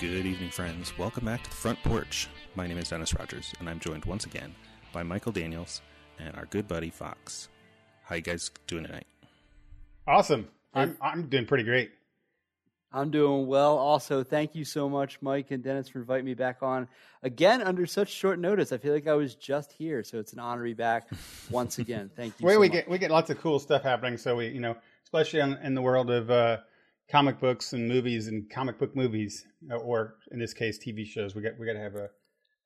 Good evening, friends. Welcome back to the front porch. My name is Dennis Rogers, and I'm joined once again by Michael Daniels and our good buddy Fox. How you guys doing tonight? Awesome. I'm I'm doing pretty great. I'm doing well. Also, thank you so much, Mike and Dennis, for inviting me back on again under such short notice. I feel like I was just here, so it's an honor to be back once again. Thank you. Well, so we much. get we get lots of cool stuff happening. So we, you know, especially in, in the world of uh, comic books and movies and comic book movies, uh, or in this case, TV shows. We got we got to have a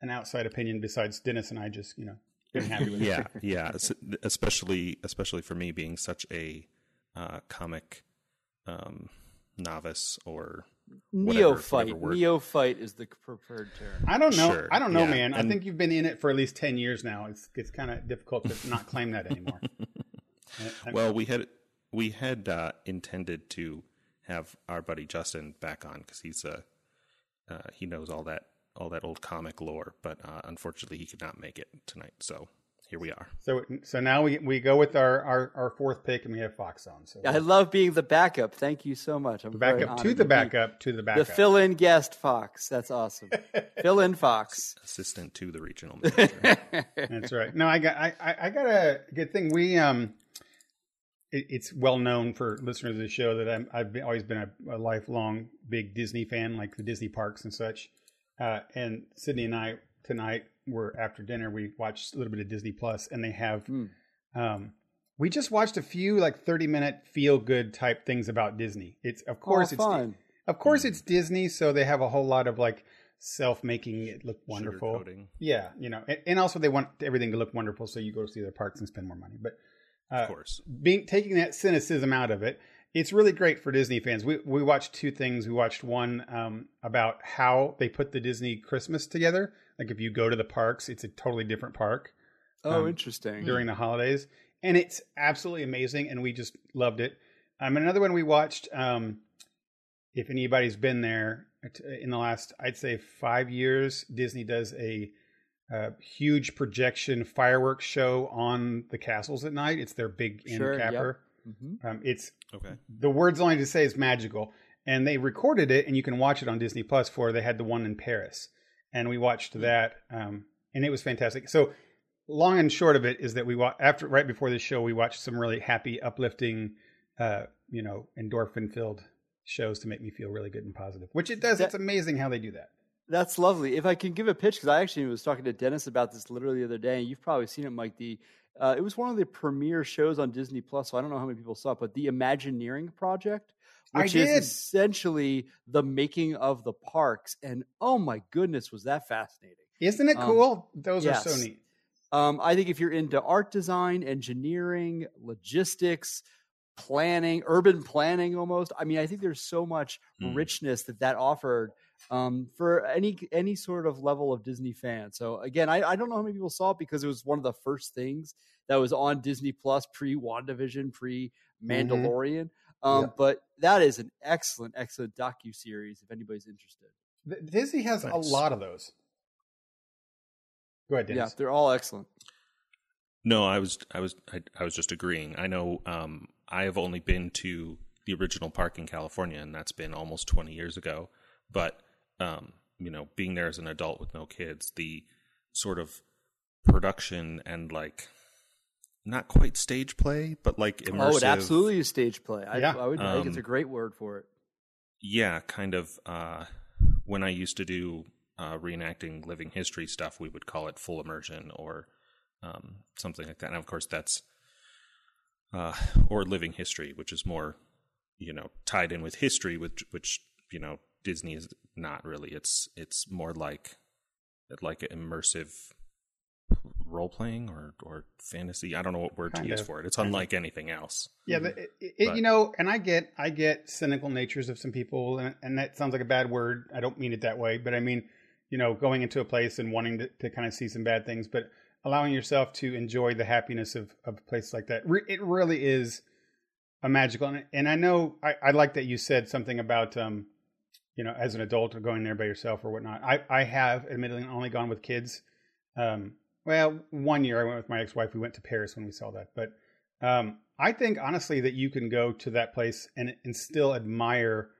an outside opinion besides Dennis and I. Just you know, being happy with it. Yeah, yeah. Especially, especially for me being such a uh, comic um, novice or neophyte. whatever word. Neophyte is the preferred term. I don't know. Sure, I don't know, yeah, man. I think you've been in it for at least ten years now. It's it's kind of difficult to not claim that anymore. I- I- Well, we had we had uh, intended to have our buddy Justin back on because he's a uh, he knows all that all that old comic lore, but uh, unfortunately he could not make it tonight. So here we are. so so now we we go with our, our our fourth pick, and we have Fox on. So I love being the backup. Thank you so much. I'm back very to the backup to the backup. The fill-in guest Fox. That's awesome. fill-in Fox. Assistant to the regional manager. That's right. No, I got I, I I got a good thing. We um, it, it's well known for listeners of the show that I'm I've been, always been a, a lifelong big Disney fan, like the Disney parks and such. Uh, and Sydney and I tonight were after dinner. We watched a little bit of Disney Plus, and they have. Hmm. Um, we just watched a few like thirty minute feel good type things about Disney. It's of course oh, it's fun. of course it's Disney, so they have a whole lot of like self making it look wonderful. Yeah, you know, and, and also they want everything to look wonderful, so you go to see their parks and spend more money. But uh, Of course. being taking that cynicism out of it, it's really great for Disney fans. We we watched two things. We watched one um, about how they put the Disney Christmas together. Like if you go to the parks, it's a totally different park Oh, um, interesting. during the holidays, and it's absolutely amazing. And we just loved it. Um, another one we watched. Um, if anybody's been there in the last, I'd say five years, Disney does a, uh huge projection fireworks show on the castles at night. It's their big end Sure, yep. capper. Mhm. Um, it's Okay. the words only to say is magical. And they recorded it, and you can watch it on Disney Plus. For they had the one in Paris, and we watched that, um, and it was fantastic. So, long and short of it is that we wa- after right before this show, we watched some really happy, uplifting, uh, you know, endorphin filled shows to make me feel really good and positive. Which it does. That- it's amazing how they do that. That's lovely. If I can give a pitch, because I actually was talking to Dennis about this literally the other day, and you've probably seen it, Mike. The uh, it was one of the premiere shows on Disney Plus. So I don't know how many people saw it, but the Imagineering Project, which is essentially the making of the parks. And oh my goodness, was that fascinating! Isn't it Um, cool? Those are so neat. Um, I think if you're into art design, engineering, logistics, planning, urban planning, almost. I mean, I think there's so much Hmm. richness that that offered um, for any any sort of level of Disney fan. So again, I, I don't know how many people saw it because it was one of the first things that was on Disney Plus pre WandaVision, pre Mandalorian. Um, Yeah. But that is an excellent, excellent docu series. If anybody's interested, Disney has a lot of those. Go ahead, yeah, they're all excellent. No, I was I was I, I was just agreeing. I know um, I have only been to the original park in California, and that's been almost twenty years ago. But um, you know, being there as an adult with no kids, the sort of production and like not quite stage play, but like immersive. Oh, it absolutely is stage play. I, Yeah. I would I think it's a Um, great word for it. yeah, kind of. Uh, when I used to do uh, reenacting living history stuff, we would call it full immersion or um, something like that. And of course, that's uh, or living history, which is more, you know, tied in with history, which which you know Disney is not really. It's it's more like like an immersive role playing or or fantasy. I don't know what word Kind to use for it. It's unlike anything else. Yeah, the, it, it, But- you know, and I get I get cynical natures of some people, and, and that sounds like a bad word. I don't mean it that way, but I mean, you know, going into a place and wanting to, to kind of see some bad things, but allowing yourself to enjoy the happiness of of a place like that. Re- It really is a magical, and, and I know I, I like that you said something about, um, you know, as an adult or going there by yourself or whatnot. I I have admittedly only gone with kids. Um, well, one year I went with my ex wife. We went to Paris when we saw that, but. Um, I think honestly that you can go to that place and and still admire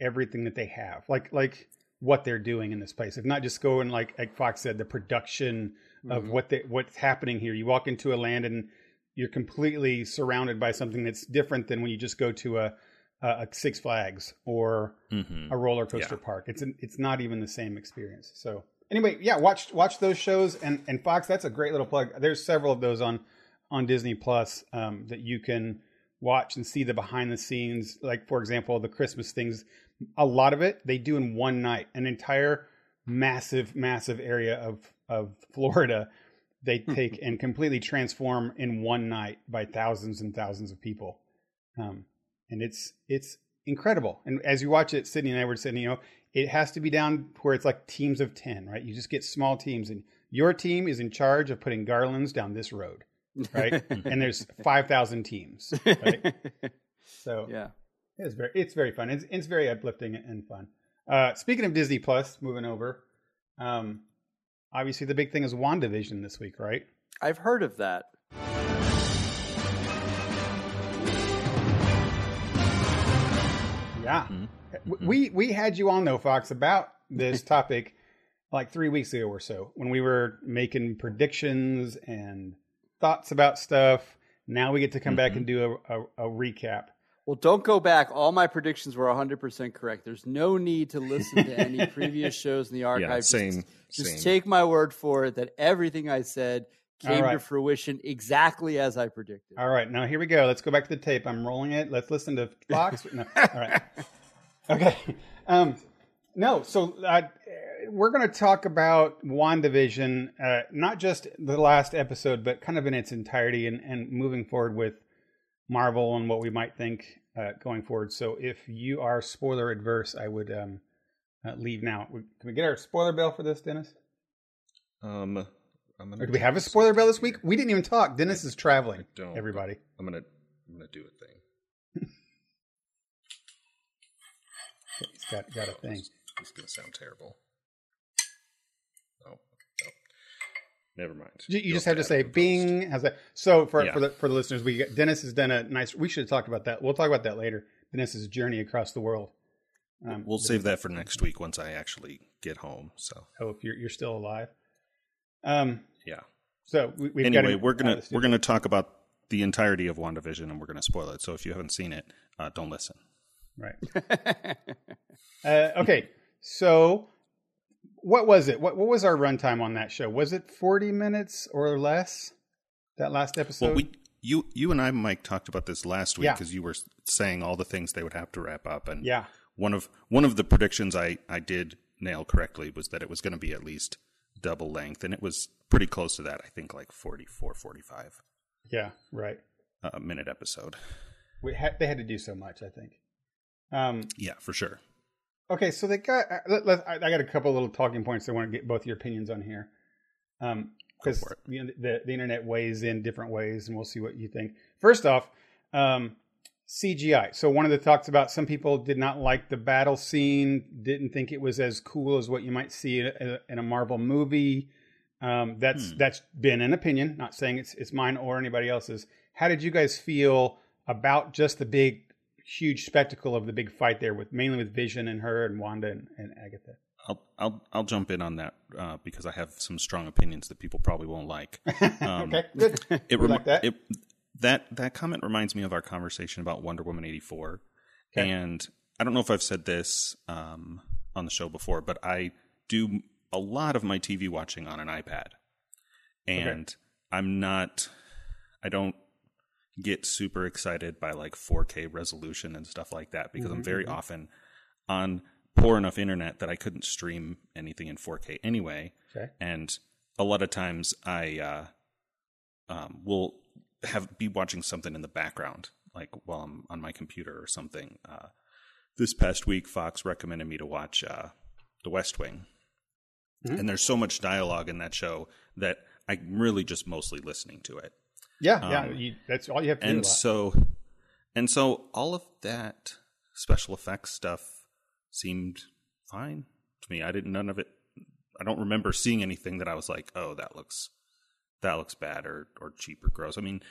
everything that they have. Like like what they're doing in this place. If not just going like like Fox said, the production of what they, what's happening here. You walk into a land and you're completely surrounded by something that's different than when you just go to a a Six Flags or Mm-hmm. a roller coaster Yeah. park. It's an, it's not even the same experience. So anyway, yeah, watch watch those shows and and Fox. That's a great little plug. There's several of those on on Disney Plus um, that you can watch and see the behind the scenes. Like for example, the Christmas things. A lot of it they do in one night. An entire massive massive area of of Florida they take and completely transform in one night by thousands and thousands of people. Um, and it's it's incredible. And as you watch it, Sydney and I were saying, you know, it has to be down where it's like teams of ten, right? You just get small teams, and your team is in charge of putting garlands down this road, right? and there's five thousand teams, right? So yeah. it's very it's very fun. It's it's very uplifting and fun. Uh, speaking of Disney Plus, moving over, um, obviously the big thing is WandaVision this week, right? I've heard of that. Yeah. Mhm. We we had you on though, Fox, about this topic like three weeks ago or so when we were making predictions and thoughts about stuff. Now we get to come back Mhm. and do a, a, a recap. Well, don't go back. All my predictions were 100% correct. There's no need to listen to any previous shows in the archive. Yeah, Just- same. Just, same. take my word for it that everything I said came All right. to fruition exactly as I predicted. All right, now here we go. Let's go back to the tape. I'm rolling it. Let's listen to Fox. no, all right. Okay. Um, no, so uh, we're going to talk about WandaVision, uh, not just the last episode, but kind of in its entirety and, and moving forward with Marvel and what we might think uh, going forward. So if you are spoiler adverse, I would um, uh, leave now. Can we get our spoiler bell for this, Dennis? Um, I'm gonna Or do we have a spoiler bell this week? We didn't even talk. Dennis is traveling. Don't. Everybody. I'm gonna. I'm gonna do a thing. He's got, got a thing. It's gonna sound terrible. Oh, no. Never mind. You, you just have to say "Bing." How's that? So for Yeah. for the for the listeners, we got, Dennis has done a nice. We should have talked about that. We'll talk about that later. Dennis's journey across the world. Um, We'll save that for next week once I actually get home. So Oh, if you're you're still alive. Um. yeah. So we, we've got anyway, we're gonna we're gonna talk about the entirety of WandaVision and we're gonna spoil it. So if you haven't seen it, uh, don't listen. right. Uh, okay. So what was it? What what was our runtime on that show? Was it forty minutes or less? That last episode. Well, we you you and I, Mike, talked about this last week Yeah. because you were saying all the things they would have to wrap up, and yeah. one of one of the predictions I I did nail correctly was that it was going to be at least double length, and it was pretty close to that. I think like 44, 45 Yeah. Right. uh, minute episode. We had they had to do so much. I think. Um. Yeah, for sure. Okay, so they got. uh, Let, let, I I got a couple little talking points. I want to get both your opinions on here, because you know, the the internet weighs in different ways, and we'll see what you think. First off, um, CGI. So one of the talks about some people did not like the battle scene, didn't think it was as cool as what you might see in a, in a Marvel movie. Um, that's Hmm. that's been an opinion. Not saying it's it's mine or anybody else's. How did you guys feel about just the big, huge spectacle of the big fight there with mainly with Vision and her and Wanda and, and Agatha? I'll I'll I'll jump in on that uh, because I have some strong opinions that people probably won't like. Um, okay, good. It We remi- like. It, that that comment reminds me of our conversation about Wonder Woman eighty four, Okay. and I don't know if I've said this um, on the show before, but I do a lot of my TV watching on an iPad, and I'm not, I don't get super excited by like 4K resolution and stuff like that because I'm very often on poor enough internet that I couldn't stream anything in 4K anyway. Okay. and a lot of times I uh, um, will have be watching something in the background, like while I'm on my computer or something. Uh, this past week, Fox recommended me to watch uh, The West Wing, Mhm. and there's so much dialogue in that show that I'm really just mostly listening to it. Yeah, yeah. Um, You, that's all you have to do. And so, and so, all of that special effects stuff seemed fine to me. I didn't none of it. I don't remember seeing anything that I was like, "Oh, that looks that looks bad or or cheap or gross." I mean,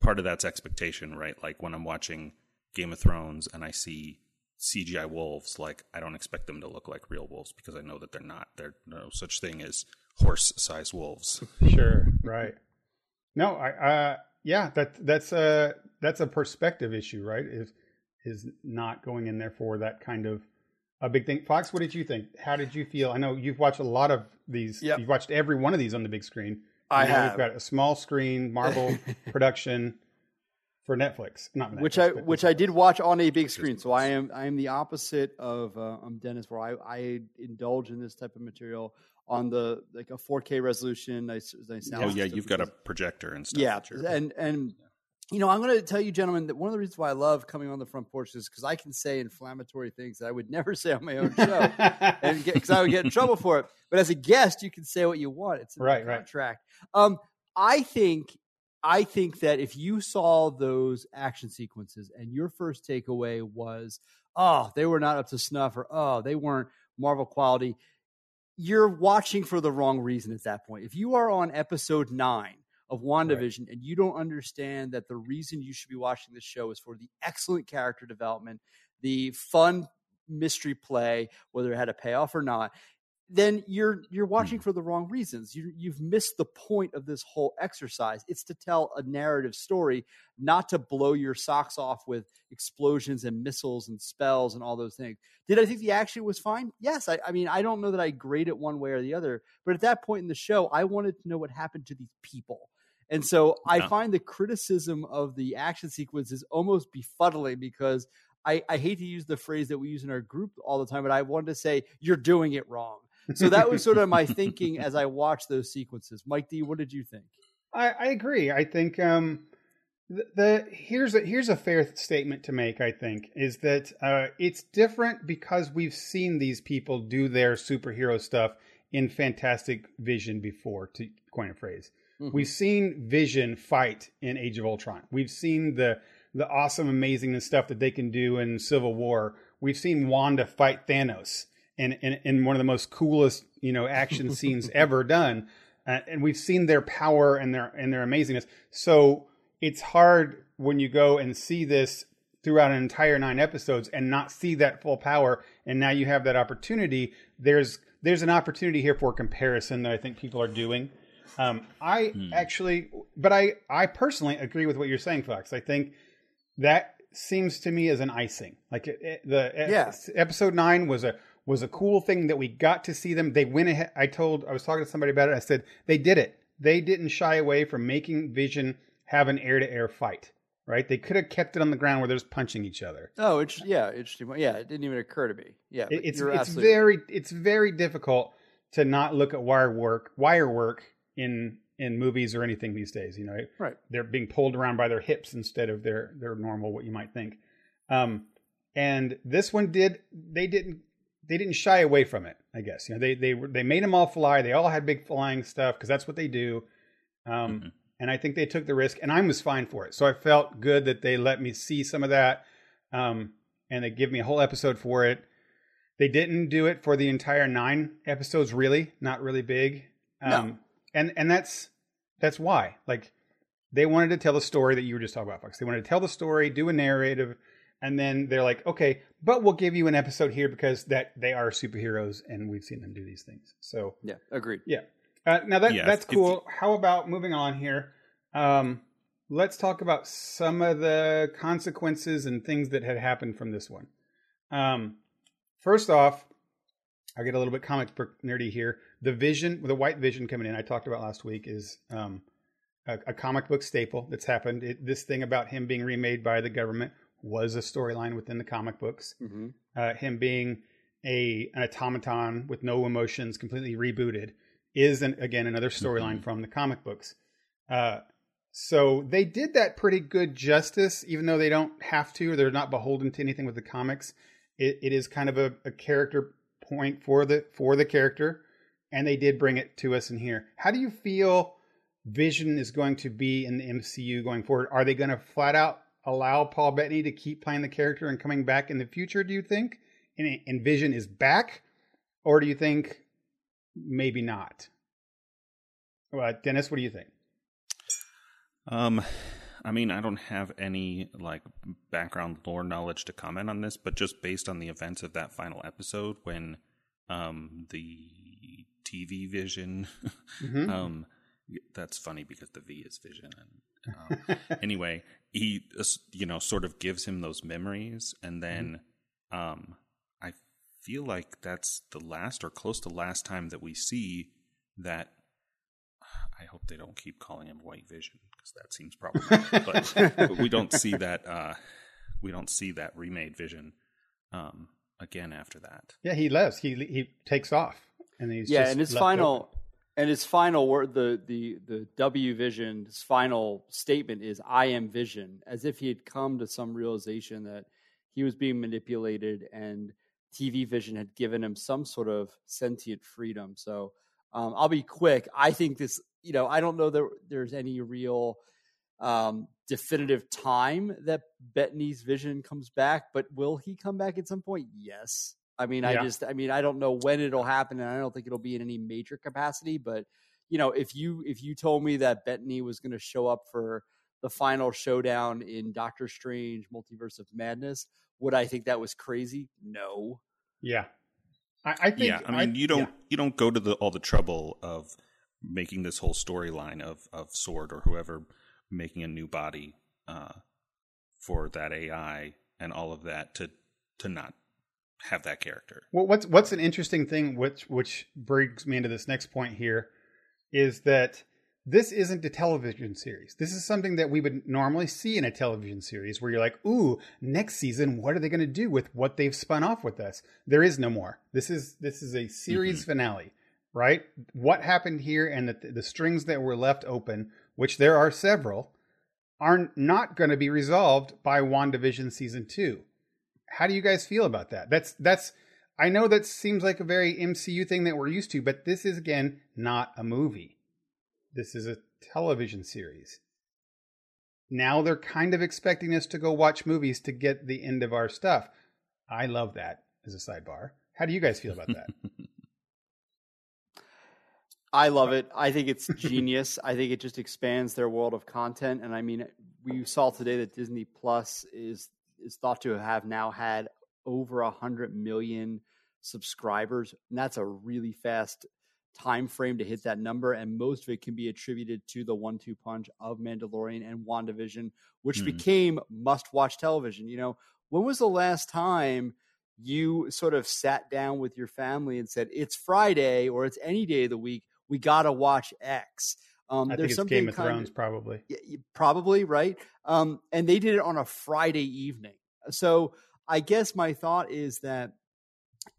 part of that's expectation, right? Like when I'm watching Game of Thrones and I see CGI wolves, like I don't expect them to look like real wolves because I know that they're not. There's no such thing as horse-sized wolves. Sure, right. No, I, uh, yeah, that that's a that's a perspective issue, right? Is is not going in there for that kind of a big thing. Fox, what did you think? How did you feel? I know you've watched a lot of these. Yep. You've watched every one of these on the big screen. I You know, have. We've got a small screen Marvel production for Netflix, not Netflix, which I but- which I did watch on a big screen. So I am I am the opposite of uh, I'm Dennis, where I, I indulge in this type of material on the like a 4K resolution. Nice, nice sound oh yeah, you've got a projector and stuff. yeah, that and and you know I'm going to tell you, gentlemen, that one of the reasons why I love coming on the front porch is because I can say inflammatory things that I would never say on my own show. and because I would get in trouble for it. But as a guest, you can say what you want. It's Right, right. contract. Um, I think I think that if you saw those action sequences and your first takeaway was, oh, they were not up to snuff, or oh, they weren't Marvel quality, you're watching for the wrong reason at that point. If you are on episode nine of WandaVision and you don't understand that the reason you should be watching this show is for the excellent character development, the fun mystery play, whether it had a payoff or not, then you're you're hmm. watching for the wrong reasons. You you've missed the point of this whole exercise. It's to tell a narrative story, not to blow your socks off with explosions and missiles and spells and all those things. Did I think the action was fine? Yes. I, I mean, I don't know that I grade it one way or the other, but at that point in the show, I wanted to know what happened to these people. And so I find the criticism of the action sequences almost befuddling because I, I hate to use the phrase that we use in our group all the time, but I wanted to say, you're doing it wrong. So that was sort of my thinking as I watched those sequences. Mike D, what did you think? I, I agree. I think um, the, the here's a here's a fair statement to make. I think is that uh, it's different because we've seen these people do their superhero stuff in Fantastic Vision before. To coin a phrase, Mhm. we've seen Vision fight in Age of Ultron. We've seen the the awesome, amazing and stuff that they can do in Civil War. We've seen Wanda fight Thanos in in, in one of the most coolest you know action scenes ever done uh, and we've seen their power and their and their amazingness. So it's hard when you go and see this throughout an entire nine episodes and not see that full power. And now you have that opportunity. There's there's an opportunity here for comparison that I think people are doing. Um, I actually, but I I personally agree with what you're saying, Fox. I think that seems to me as an icing. Like it, it- the Yeah. episode nine was a was a cool thing that we got to see them. They went ahead. I told I was talking to somebody about it. I said they did it. They didn't shy away from making Vision have an air to air fight. Right? They could have kept it on the ground where they're just punching each other. Oh, it's, yeah, interesting. Yeah, it didn't even occur to me. Yeah, It- it's it's absolutely right. very it's very difficult to not look at wire work wire work in in movies or anything these days. You know, right. they're being pulled around by their hips instead of their their normal what you might think. Um, and this one did they didn't they didn't shy away from it. I guess you know they they they made them all fly. They all had big flying stuff because that's what they do. Um, Mhm. And I think they took the risk, and I was fine for it. So I felt good that they let me see some of that, um, and they give me a whole episode for it. They didn't do it for the entire nine episodes, really, not really big. Um, No. And and that's that's why. Like they wanted to tell the story that you were just talking about, Fox. They wanted to tell the story, do a narrative, and then they're like, okay, but we'll give you an episode here because that they are superheroes and we've seen them do these things. So Yeah, agreed. yeah. Uh, now that Yeah, that's cool. How about moving on here? Um, let's talk about some of the consequences and things that had happened from this one. Um, first off, I get a little bit comic book nerdy here. The Vision, the White Vision coming in, I talked about last week, is um, a, a comic book staple that's happened. It, this thing about him being remade by the government was a storyline within the comic books hmm uh, him being a an automaton with no emotions, completely rebooted, is an, again another storyline Mhm. from the comic books. Uh, so they did that pretty good justice, even though they don't have to, or they're not beholden to anything with the comics. It, it is kind of a, a character point for the for the character, and they did bring it to us in here. How do you feel Vision is going to be in the MCU going forward? Are they going to flat out allow Paul Bettany to keep playing the character and coming back in the future? Do you think, and, and Vision is back, or do you think maybe not? Well, Dennis, what do you think? Um, I mean, I don't have any like background lore knowledge to comment on this, but just based on the events of that final episode when um the TV vision Mhm. um that's funny because the V is vision and um, anyway, he you know sort of gives him those memories and then um I feel like that's the last or close to last time that we see that I hope they don't keep calling him White Vision because that seems problematic. but, but we don't see that uh, we don't see that remade Vision um, again after that. yeah, he lives. He he takes off, and he's yeah, just and his final open. and his final word the the the W Vision his final statement is I am Vision, as if he had come to some realization that he was being manipulated and TV Vision had given him some sort of sentient freedom. So um, I'll be quick. I think this, you know, I don't know that there's any real um, definitive time that Bettany's vision comes back, but will he come back at some point? Yes. I mean, I just, I mean, I don't know when it'll happen, and I don't think it'll be in any major capacity. But you know, if you if you told me that Bettany was going to show up for the final showdown in Doctor Strange: Multiverse of Madness, would I think that was crazy? No. Yeah, I, I think. yeah, I mean, you don't yeah. you don't go to the all the trouble of making this whole storyline of of Sword or whoever making a new body uh, for that AI and all of that to to not have that character. Well, what's what's an interesting thing, which which brings me into this next point here, is that this isn't a television series. This is something that we would normally see in a television series, where you're like, "Ooh, next season, what are they going to do with what they've spun off with us?" There is no more. This is this is a series finale, right? What happened here, and the the strings that were left open, which there are several, are not going to be resolved by WandaVision season two how do you guys feel about that? That's that's I know that seems like a very MCU thing that we're used to, but this is again not a movie. This is a television series. Now they're kind of expecting us to go watch movies to get the end of our stuff. I love that as a sidebar. How do you guys feel about that? I love it. I think it's genius. I think it just expands their world of content. And I mean, we saw today that Disney Plus is is thought to have now had over a hundred million subscribers, and that's a really fast time frame to hit that number. And most of it can be attributed to the one-two punch of Mandalorian and WandaVision, which Mhm. became must-watch television. You know, when was the last time? you sort of sat down with your family and said, "It's Friday or it's any day of the week. We got to watch X." Um, I there's think it's something Game of Thrones, probably. y- y- probably right. Um, and they did it on a Friday evening. So I guess my thought is that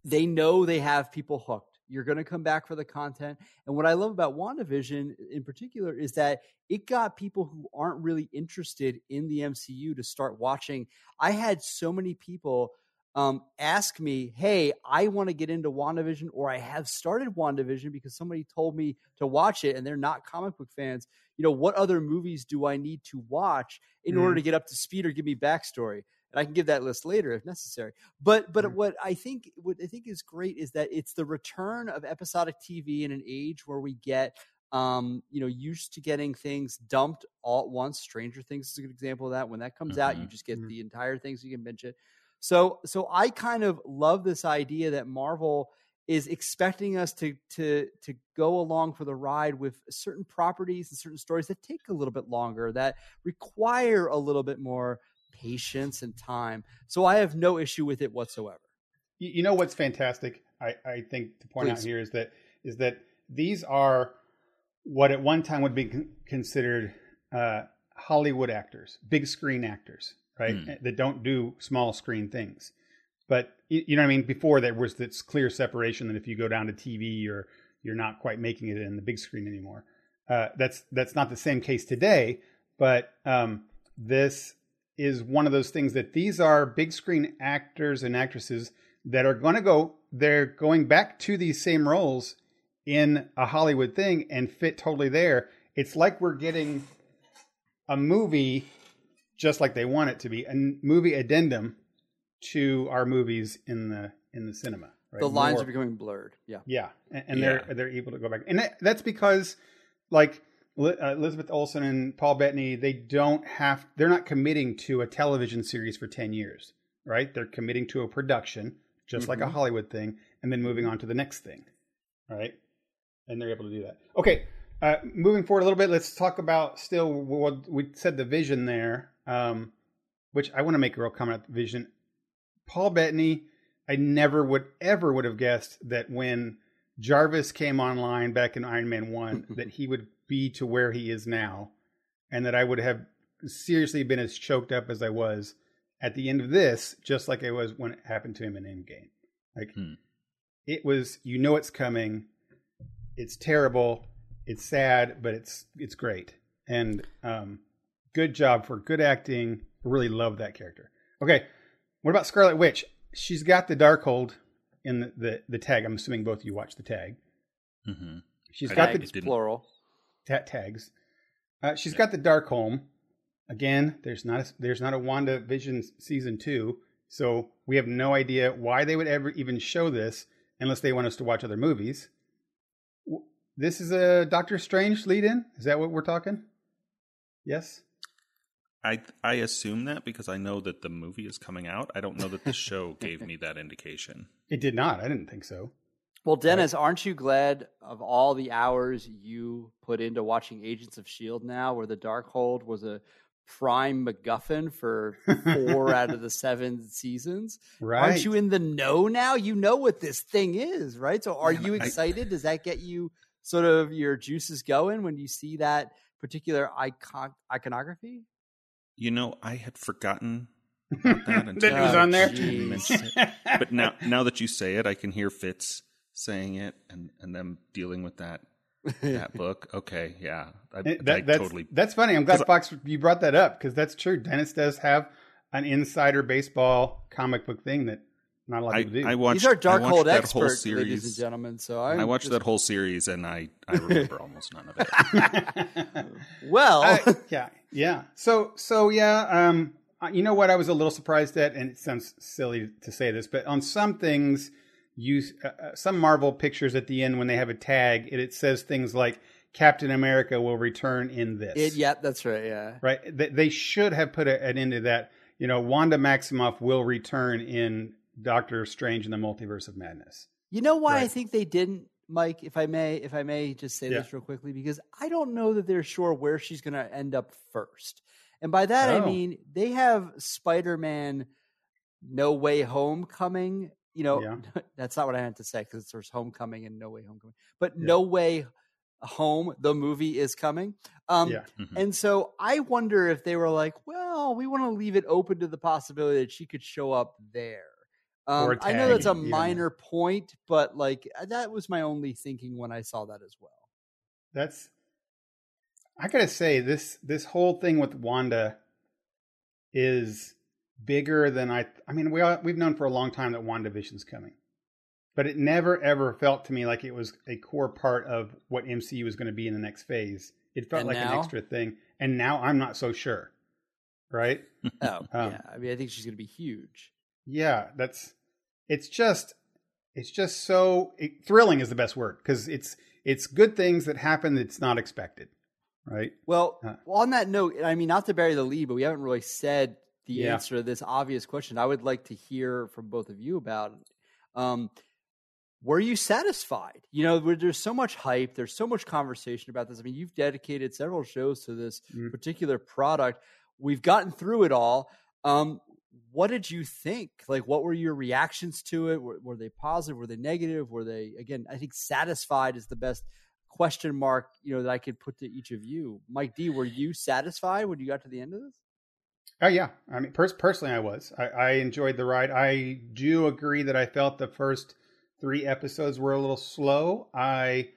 they know they have people hooked. You're going to come back for the content. And what I love about WandaVision in particular is that it got people who aren't really interested in the MCU to start watching. I had so many people um, ask me, Hey, I want to get into WandaVision, or I have started WandaVision because somebody told me to watch it and they're not comic book fans. You know, what other movies do I need to watch in order to get up to speed or give me backstory? And I can give that list later if necessary. But but Mhm. what I think what I think is great is that it's the return of episodic TV in an age where we get um, you know, used to getting things dumped all at once. Stranger Things is a good example of that. When that comes out, you Mhm. just get Mhm. the entire thing so you can binge it. So so I kind of love this idea that Marvel is expecting us to to to go along for the ride with certain properties and certain stories that take a little bit longer, that require a little bit more patience and time. So I have no issue with it whatsoever. You, know what's fantastic? I, I think to point out here is that is that these are what at one time would be con- considered uh, Hollywood actors, big screen actors, right? Hmm. That don't do small screen things. But you, you know what I mean? Before there was this clear separation that if you go down to TV, you're you're not quite making it in the big screen anymore. Uh, that's that's not the same case today, but um, this is one of those things that these are big screen actors and actresses that are going to go. They're going back to these same roles in a Hollywood thing and fit totally there. It's like we're getting a movie just like they want it to be, a movie addendum to our movies in the in the cinema. Right? The lines More- are becoming blurred. Yeah. yeah, and, and Yeah. they're they're able to go back, and that, that's because like uh, Elizabeth Olsen and Paul Bettany, they don't have, they're not committing to a television series for 10 years, right? They're committing to a production, just like a Mhm. Hollywood thing, and then moving on to the next thing, right? And they're able to do that. Okay, uh, moving forward a little bit, let's talk about still what we said the vision there, um, which I want to make a real comment on the vision. Paul Bettany, I never would ever would have guessed that when Jarvis came online back in Iron Man 1 that he would be to where he is now and that I would have seriously been as choked up as I was at the end of this just like I was when it happened to him in Endgame. Like Hmm. it was you know it's coming. It's terrible. It's sad, but it's it's great. And um good job for good acting. Really love that character. Okay. What about Scarlet Witch? She's got the Darkhold in the, the, the tag. I'm assuming both of you watch the tag. hmm She's I got did. the It plural. ta- tags. Uh, she's got the dark Darkhold. Again, there's not a, there's not a Wanda Vision season two, so we have no idea why they would ever even show this unless they want us to watch other movies. This is a Doctor Strange lead-in. Is that what we're talking? Yes. I I assume that because I know that the movie is coming out. I don't know that the show gave me that indication. It did not. I didn't think so. Well, Dennis, aren't you glad of all the hours you put into watching Agents of S.H.I.E.L.D. Now, where the Darkhold was a prime MacGuffin for four out of the seven seasons? Right. Aren't you in the know now? You know what this thing is, right? So are Man, you I- excited? Does that get you sort of your juices going when you see that particular icon iconography? You know, I had forgotten about that that until it was on there. it. But now now that you say it, I can hear Fitz saying it and and them dealing with that that book. Okay, yeah, I, It- I that, that's, totally. that's funny. I'm glad Fox you brought that up because that's true. Dennis does have an insider baseball comic book thing that not a lot of I, people do. I watched. He's our I watched Darkhold that expert, whole ladies and series. gentlemen. So I'm I watched just- that whole series and I I remember almost none of it. Well, I- yeah, yeah. So, so yeah. Um, you know what? I was a little surprised at, and it sounds silly to say this, but on some things, you uh, uh, some Marvel pictures at the end when they have a tag, it, it says things like Captain America will return in this. it, yeah, that's right. Yeah. right? They, they should have put a, an end to that. You know, Wanda Maximoff will return in Doctor Strange in the Multiverse of Madness. You know why I think they didn't, Mike? If I may, if I may just say Yeah. this real quickly, because I don't know that they're sure where she's going to end up first. And by that I Oh. mean they have Spider-Man No Way Home coming. You know, Yeah. that's not what I meant to say because there's Homecoming and No Way Homecoming, but Yeah. No Way Home, the movie is coming. Um, yeah, Mhm. and so I wonder if they were like, well, we want to leave it open to the possibility that she could show up there. Um, I know that's a minor point, but like uh, that was my only thinking when I saw that as well. that's. I gotta say this this whole thing with Wanda is bigger than I. I mean, we all, we've known for a long time that WandaVision's coming, but it never ever felt to me like it was a core part of what MCU was going to be in the next phase. It felt And like an extra thing, and now I'm not so sure. Right? Oh, Um, yeah. I mean, I think she's going to be huge. Yeah, that's it's just it's just so it, thrilling is the best word because it's it's good things that happen that's not expected, right? Well, Uh, well, on that note, I mean, not to bury the lead, but we haven't really said the Yeah. answer to this obvious question. I would like to hear from both of you about. Um, were you satisfied? You know, there's so much hype, there's so much conversation about this. I mean, you've dedicated several shows to this Mm. particular product. We've gotten through it all. Um, what did you think? Like, what were your reactions to it? Were, were they positive? Were they negative? Were they, again, I think satisfied is the best question mark, you know, that I could put to each of you. Mike D, were you satisfied when you got to the end of this? Oh yeah, I mean, pers- personally, I was. I, I enjoyed the ride. I do agree that I felt the first three episodes were a little slow. I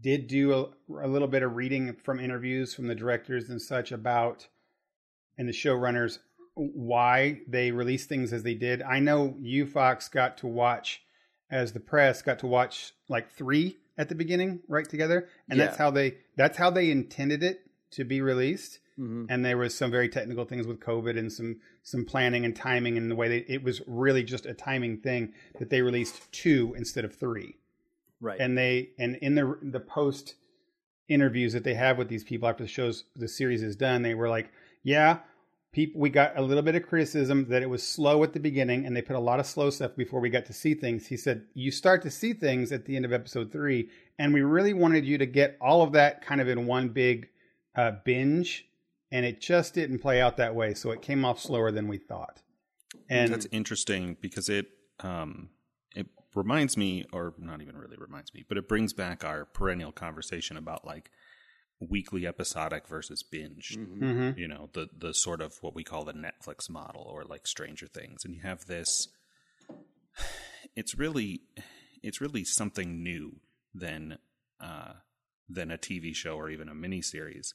did do a, a little bit of reading from interviews from the directors and such about and the showrunners why they released things as they did. I know you, Fox, got to watch as the press got to watch like three at the beginning right together, and that's how they that's how they intended it to be released Mm-hmm. and there was some very technical things with COVID and some some planning and timing and the way they, it was really just a timing thing that they released two instead of three. Right. And they and in the the post interviews that they have with these people after the shows the series is done, they were like, "Yeah, people we got a little bit of criticism that it was slow at the beginning and they put a lot of slow stuff before we got to see things." He said, "You start to see things at the end of episode 3, and we really wanted you to get all of that kind of in one big uh, binge, and it just didn't play out that way, so it came off slower than we thought." And that's interesting because it um, it reminds me, or not even really reminds me, but it brings back our perennial conversation about like weekly episodic versus binge. Mhm. You know, the the sort of what we call the Netflix model or like Stranger Things, and you have this. It's really, it's really something new than uh, than a TV show or even a miniseries.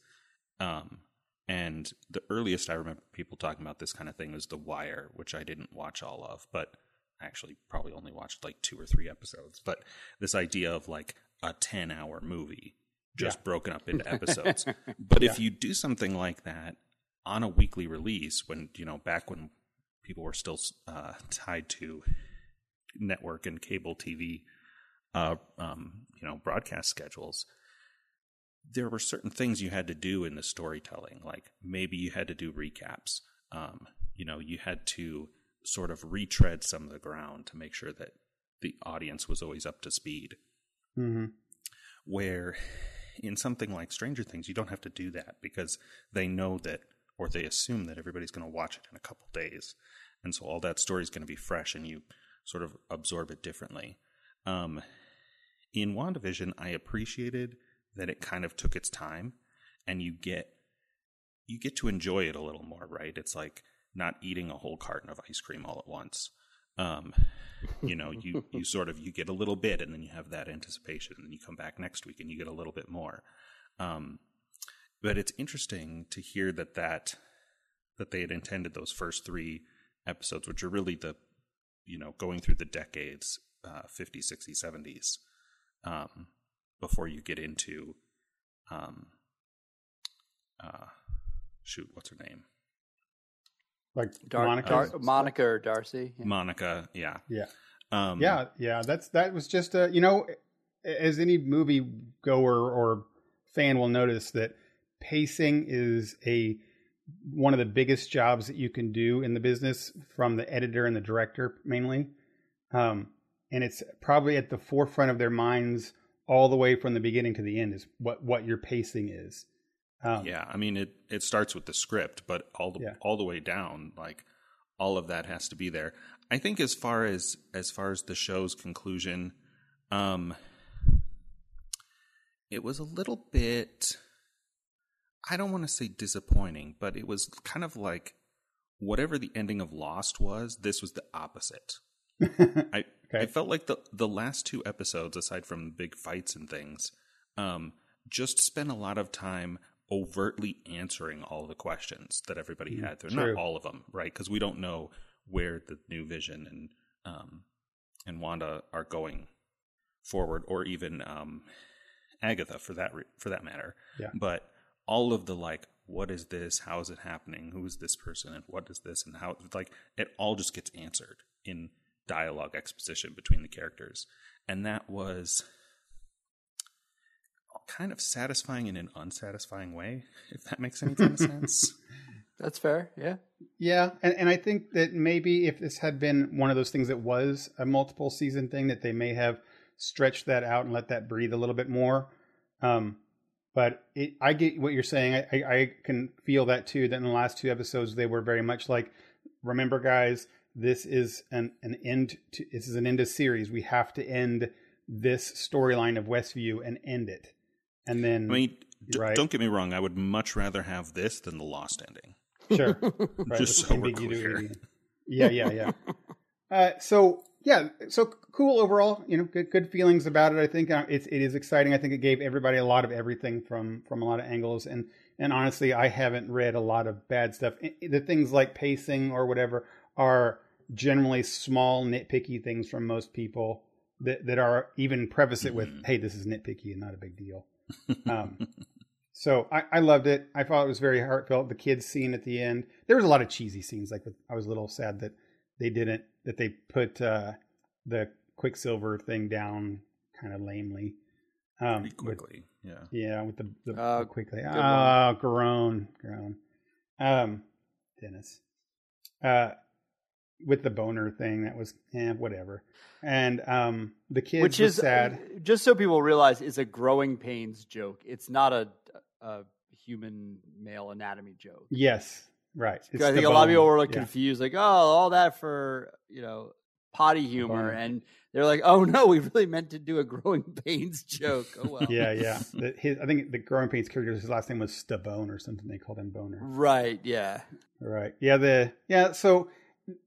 Um, and the earliest I remember people talking about this kind of thing was The Wire, which I didn't watch all of, but I actually probably only watched like two or three episodes. But this idea of like a 10 hour movie just Yeah. broken up into episodes. but if you do something like that on a weekly release, when, you know, back when people were still uh, tied to network and cable TV, uh, um, you know, broadcast schedules, there were certain things you had to do in the storytelling. Like maybe you had to do recaps. Um, you know, you had to sort of retread some of the ground to make sure that the audience was always up to speed. Mhm. Where in something like Stranger Things, you don't have to do that because they know that, or they assume that everybody's going to watch it in a couple days. And so all that story is going to be fresh and you sort of absorb it differently. Um, in WandaVision, I appreciated that it kind of took its time and you get you get to enjoy it a little more, right? It's like not eating a whole carton of ice cream all at once. Um, you know, you you sort of you get a little bit and then you have that anticipation and then you come back next week and you get a little bit more. Um, but it's interesting to hear that that that they had intended those first three episodes, which are really the you know going through the decades, uh, 50s, 60s, 70s, um, before you get into um, uh, shoot, what's her name? Like Dar- Monica. Dar- Monica or Darcy. Yeah. Monica. Yeah. Yeah. Um, Yeah, yeah, that's that was just a you know, as any movie goer or fan will notice that pacing is a one of the biggest jobs that you can do in the business from the editor and the director mainly. Um, and it's probably at the forefront of their minds all the way from the beginning to the end is what what your pacing is. Um, Yeah, I mean it. It starts with the script, but all the Yeah. all the way down, like all of that has to be there. I think as far as as far as the show's conclusion, um, it was a little bit. I don't want to say disappointing, but it was kind of like whatever the ending of Lost was. This was the opposite. I Okay. I felt like the the last two episodes, aside from big fights and things, um, just spent a lot of time overtly answering all the questions that everybody had. They're true. not all of them, right? Because we don't know where the new Vision and um, and Wanda are going forward, or even um, Agatha for that re- for that matter. Yeah. But all of the like, what is this? How is it happening? Who is this person? And what is this? And how? Like, it all just gets answered in dialogue exposition between the characters, and that was kind of satisfying in an unsatisfying way, if that makes any kind of sense. That's fair. Yeah. Yeah, and, and I think that maybe if this had been one of those things that was a multiple season thing, that they may have stretched that out and let that breathe a little bit more. Um, but it, I get what you're saying. I, I, I can feel that too. That in the last two episodes, they were very much like, remember, guys, this is an an end. To, this is an end of series. We have to end this storyline of Westview and end it. And then, I mean, d- Right. don't get me wrong. I would much rather have this than the Lost ending. Sure. Right, Just so we're clear. Yeah, yeah, yeah. uh, so yeah, so cool overall. You know, good good feelings about it. I think uh, it's it is exciting. I think it gave everybody a lot of everything from from a lot of angles. And and honestly, I haven't read a lot of bad stuff. The things like pacing or whatever are generally small nitpicky things from most people that that are even preface it with, Mhm. "Hey, this is nitpicky and not a big deal." Um, so I, I loved it. I thought it was very heartfelt. The kids scene at the end. There was a lot of cheesy scenes. Like I was a little sad that they didn't that they put uh, the Quicksilver thing down kind of lamely. Um, Pretty with- quickly. yeah. yeah, with the, the, Uh, quickly. good Oh, groan, groan. Um, Dennis. Uh, with the boner thing, that was eh, whatever. And um, the kids which was is uh, sad. just so people realize is a growing pains joke. It's not a, a human male anatomy joke. Yes, right. I think a lot of people were like Yeah. confused, like, oh, all that for you know potty humor, and they're like, oh no, we really meant to do a growing pains joke. Oh well, Yeah, yeah. The, his, I think the growing pains character, his last name was Stabone or something. They called him Boner. right, yeah. Right. Yeah. The yeah. So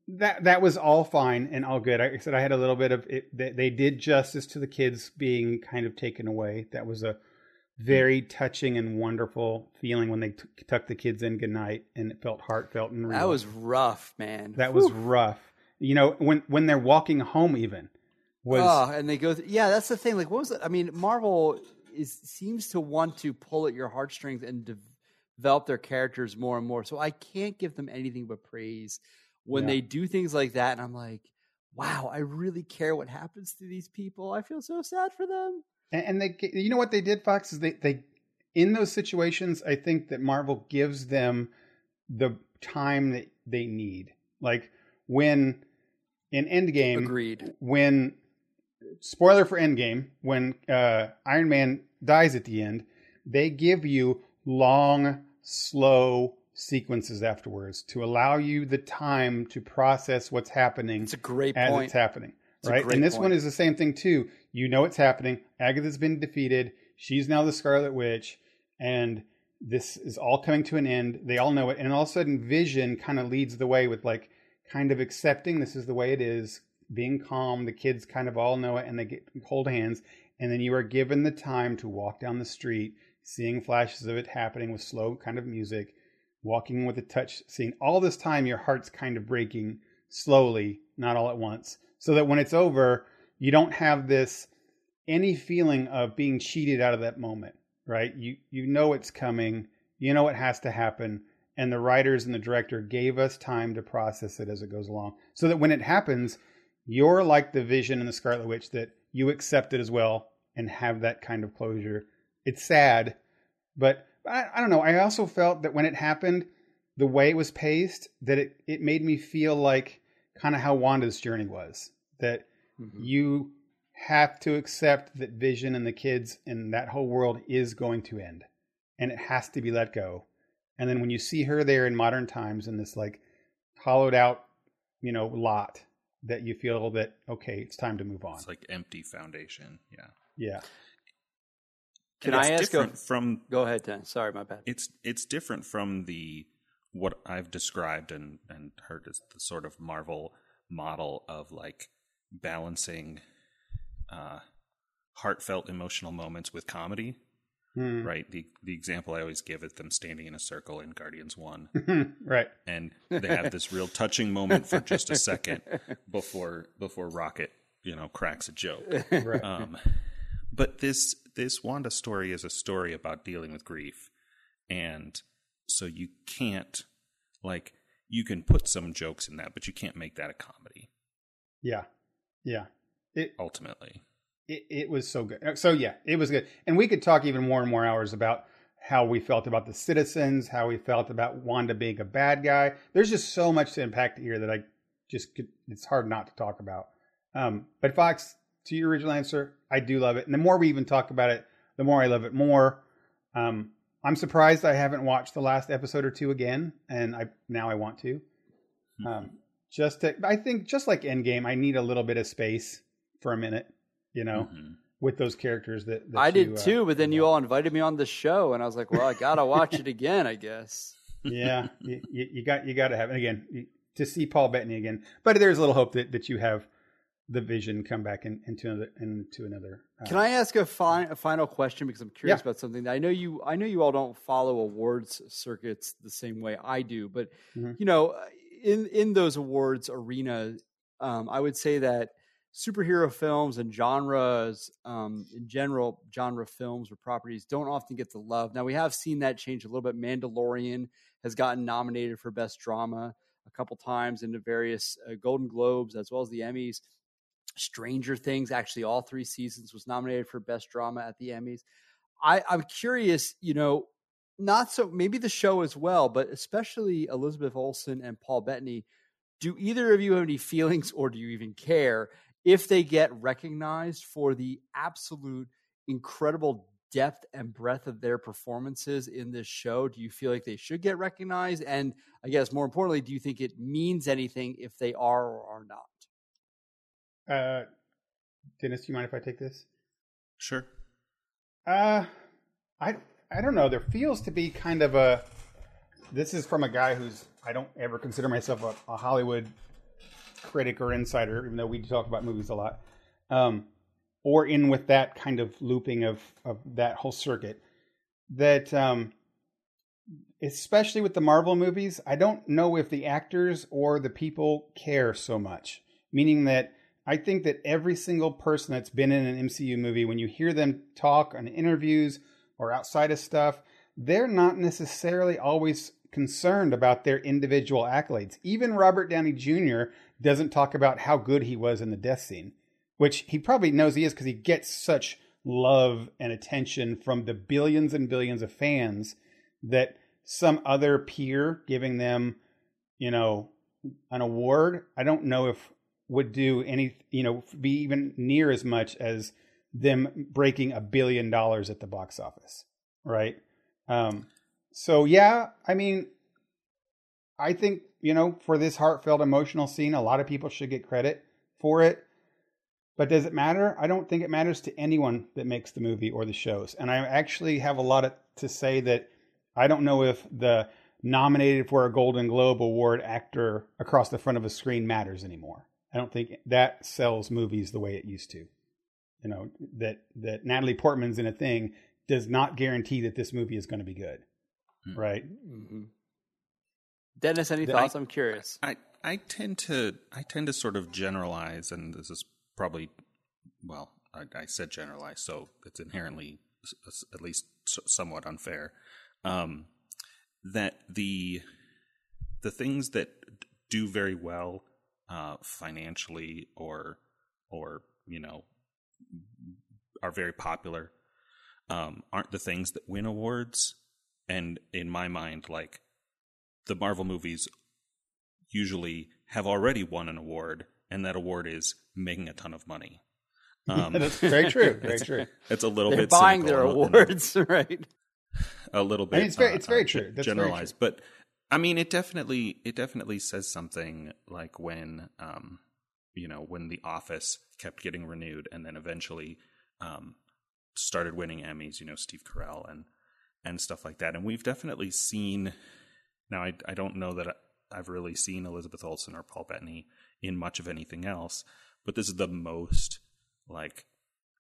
that that was all fine and all good. I said I had a little bit of it. They, they did justice to the kids being kind of taken away. That was a very touching and wonderful feeling when they t- tucked the kids in goodnight, and it felt heartfelt and real. That was rough, man. that was rough. You know, when when they're walking home, even was oh, and they go. Th- yeah, that's the thing. Like, what was it? I mean, Marvel is seems to want to pull at your heartstrings and de- develop their characters more and more. So I can't give them anything but praise when Yeah. they do things like that. And I'm like, wow, I really care what happens to these people. I feel so sad for them. And, and they, you know what they did, Fox, is they, they, in those situations, I think that Marvel gives them the time that they need. Like when in Endgame, Agreed. when spoiler for Endgame, when uh, Iron Man dies at the end, they give you long, slow sequences afterwards to allow you the time to process what's happening It's a great as point. it's happening. It's right? And this point. one is the same thing too. You know it's happening. Agatha's been defeated. She's now the Scarlet Witch, and this is all coming to an end. They all know it, and all of a sudden, Vision kind of leads the way with like kind of accepting this is the way it is, being calm. The kids kind of all know it, and they get hold hands. And then you are given the time to walk down the street, seeing flashes of it happening with slow kind of music, walking with a touch scene. All this time, your heart's kind of breaking slowly, not all at once, so that when it's over, you don't have this any feeling of being cheated out of that moment, right? You you know it's coming, you know it has to happen, and the writers and the director gave us time to process it as it goes along, so that when it happens, you're like the Vision and the Scarlet Witch that you accept it as well and have that kind of closure. It's sad, but I, I don't know. I also felt that when it happened, the way it was paced, that it, it made me feel like kind of how Wanda's journey was. That Mhm. you have to accept that Vision and the kids and that whole world is going to end, and it has to be let go. And then when you see her there in modern times in this like hollowed out, you know, lot, that you feel that okay, it's time to move on. It's like empty foundation. Yeah. yeah, Can And I it's ask a- different from Go ahead, Dan. Sorry, my bad. it's it's different from the what I've described and and heard as the sort of Marvel model of like balancing uh heartfelt emotional moments with comedy Hmm. right the the example i always give is them standing in a circle in guardians 1 right. and they have this real touching moment for just a second before before rocket you know cracks a joke Right. um, but this this Wanda story is a story about dealing with grief, and so you can't like you can put some jokes in that, but you can't make that a comedy. yeah. Yeah. It, Ultimately, it it was so good. So yeah, it was good. And we could talk even more and more hours about how we felt about the citizens, how we felt about Wanda being a bad guy. There's just so much to impact here that I just could, it's hard not to talk about. Um, but Fox, to your original answer, I do love it. And the more we even talk about it, the more I love it more. Um, I'm surprised I haven't watched the last episode or two again, and I now I want to. Um, just to, I think just like Endgame, I need a little bit of space for a minute, you know, Mhm. with those characters that, that I you, did uh, too, but then you love. all invited me on the show, and I was like, well, I gotta watch it again, I guess. yeah, you, you you got you got to have it again you- to see Paul Bettany again. But there's a little hope that, that you have the Vision come back in, into another into another. Uh, Can I ask a, fi- a final question because I'm curious Yeah. about something? I know you. I know you all don't follow awards circuits the same way I do, but Mhm. you know, in in those awards arena, um, I would say that superhero films and genres um, in general, genre films or properties don't often get the love. Now we have seen that change a little bit. Mandalorian has gotten nominated for best drama a couple times into various uh, Golden Globes as well as the Emmys. Stranger Things, actually, all three seasons was nominated for Best Drama at the Emmys. I, I'm curious, you know, not so maybe the show as well, but especially Elizabeth Olsen and Paul Bettany. Do either of you have any feelings, or do you even care if they get recognized for the absolute incredible depth and breadth of their performances in this show? Do you feel like they should get recognized? And I guess more importantly, do you think it means anything if they are or are not? Uh, Dennis, do you mind if I take this? Sure. Uh, I I don't know. There feels to be kind of a. This is from a guy who's I don't ever consider myself a, a Hollywood critic or insider, even though we talk about movies a lot. Um, or in with that kind of looping of of that whole circuit. That um, especially with the Marvel movies, I don't know if the actors or the people care so much. Meaning that I think that every single person that's been in an MCU movie, when you hear them talk on interviews or outside of stuff, they're not necessarily always concerned about their individual accolades. Even Robert Downey Jr. doesn't talk about how good he was in the death scene, which he probably knows he is because he gets such love and attention from the billions and billions of fans that some other peer giving them, you know, an award, I don't know if would do any, you know, be even near as much as them breaking a billion dollars at the box office, right? Um, so yeah, I mean, I think you know for this heartfelt, emotional scene, a lot of people should get credit for it. But does it matter? I don't think it matters to anyone that makes the movie or the shows. And I actually have a lot to say that I don't know if the nominated for a Golden Globe award actor across the front of a screen matters anymore. I don't think that sells movies the way it used to you know that that Natalie Portman's in a thing does not guarantee that this movie is going to be good, mm-hmm. right? Mm-hmm. Dennis, any thoughts? I, am curious. I I tend to I tend to sort of generalize, and this is probably well, I, I said generalize, so it's inherently at least somewhat unfair. Um, that the the things that do very well uh, financially or or you know are very popular um, aren't the things that win awards. And in my mind, like the Marvel movies usually have already won an award, and that award is making a ton of money. Um, That's very true. Very it's, true. It's a little They're bit buying their awards, right? A little bit. I mean, it's very, it's very uh, true. That's generalized, very true. but I mean, it definitely, it definitely says something like when, um, you know, when The Office kept getting renewed, and then eventually um, started winning Emmys. You know, Steve Carell and and stuff like that. And we've definitely seen. Now, I I don't know that I've really seen Elizabeth Olsen or Paul Bettany in much of anything else, but this is the most like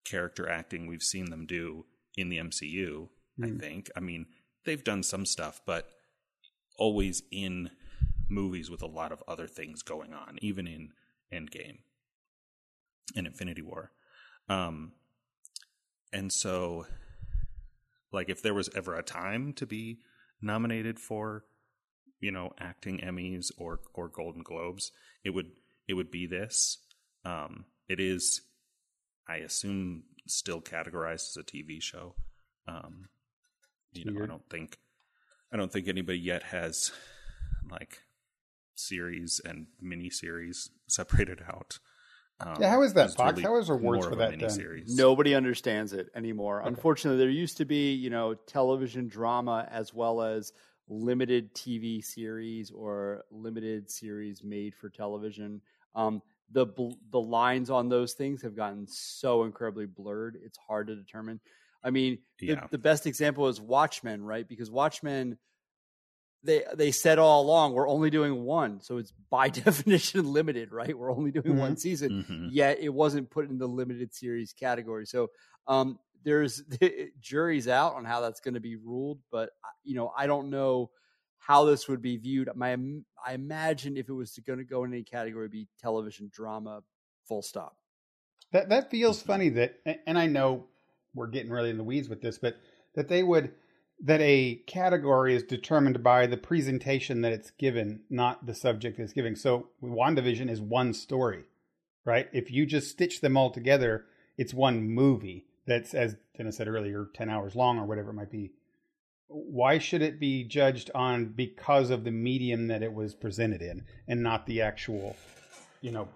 character acting we've seen them do in the MCU. Mm. I hmm. think. I mean, they've done some stuff, but always in movies with a lot of other things going on, even in Endgame and Infinity War. Um, and so, like, if there was ever a time to be nominated for, you know, acting Emmys or or Golden Globes, it would it would be this. Um, it is, I assume, still categorized as a TV show. Um, you know, I don't think I don't think anybody yet has like series and mini series separated out. Um, yeah, how is that, Fox? Really how is awards for that Nobody understands it anymore. Okay. Unfortunately, there used to be, you know, television drama as well as limited TV series or limited series made for television. Um, the the lines on those things have gotten so incredibly blurred; it's hard to determine. I mean, yeah. the, the best example is Watchmen, right? Because Watchmen they they said all along we're only doing one, so it's by definition limited, right? We're only doing mm-hmm. one season, mm-hmm. yet it wasn't put in the limited series category. So um, there's the jury's out on how that's going to be ruled, but uh, you know I don't know how this would be viewed. My I imagine if it was going to go in any category, be television drama, full stop. That that feels funny that, and I know we're getting really in the weeds with this, but that they would that a category is determined by the presentation that it's given, not the subject it's giving. So WandaVision is one story. right? If you just stitch them all together, it's one movie that's, as Dennis said earlier, 10 hours long or whatever it might be. Why should it be judged on because of the medium that it was presented in and not the actual, you know,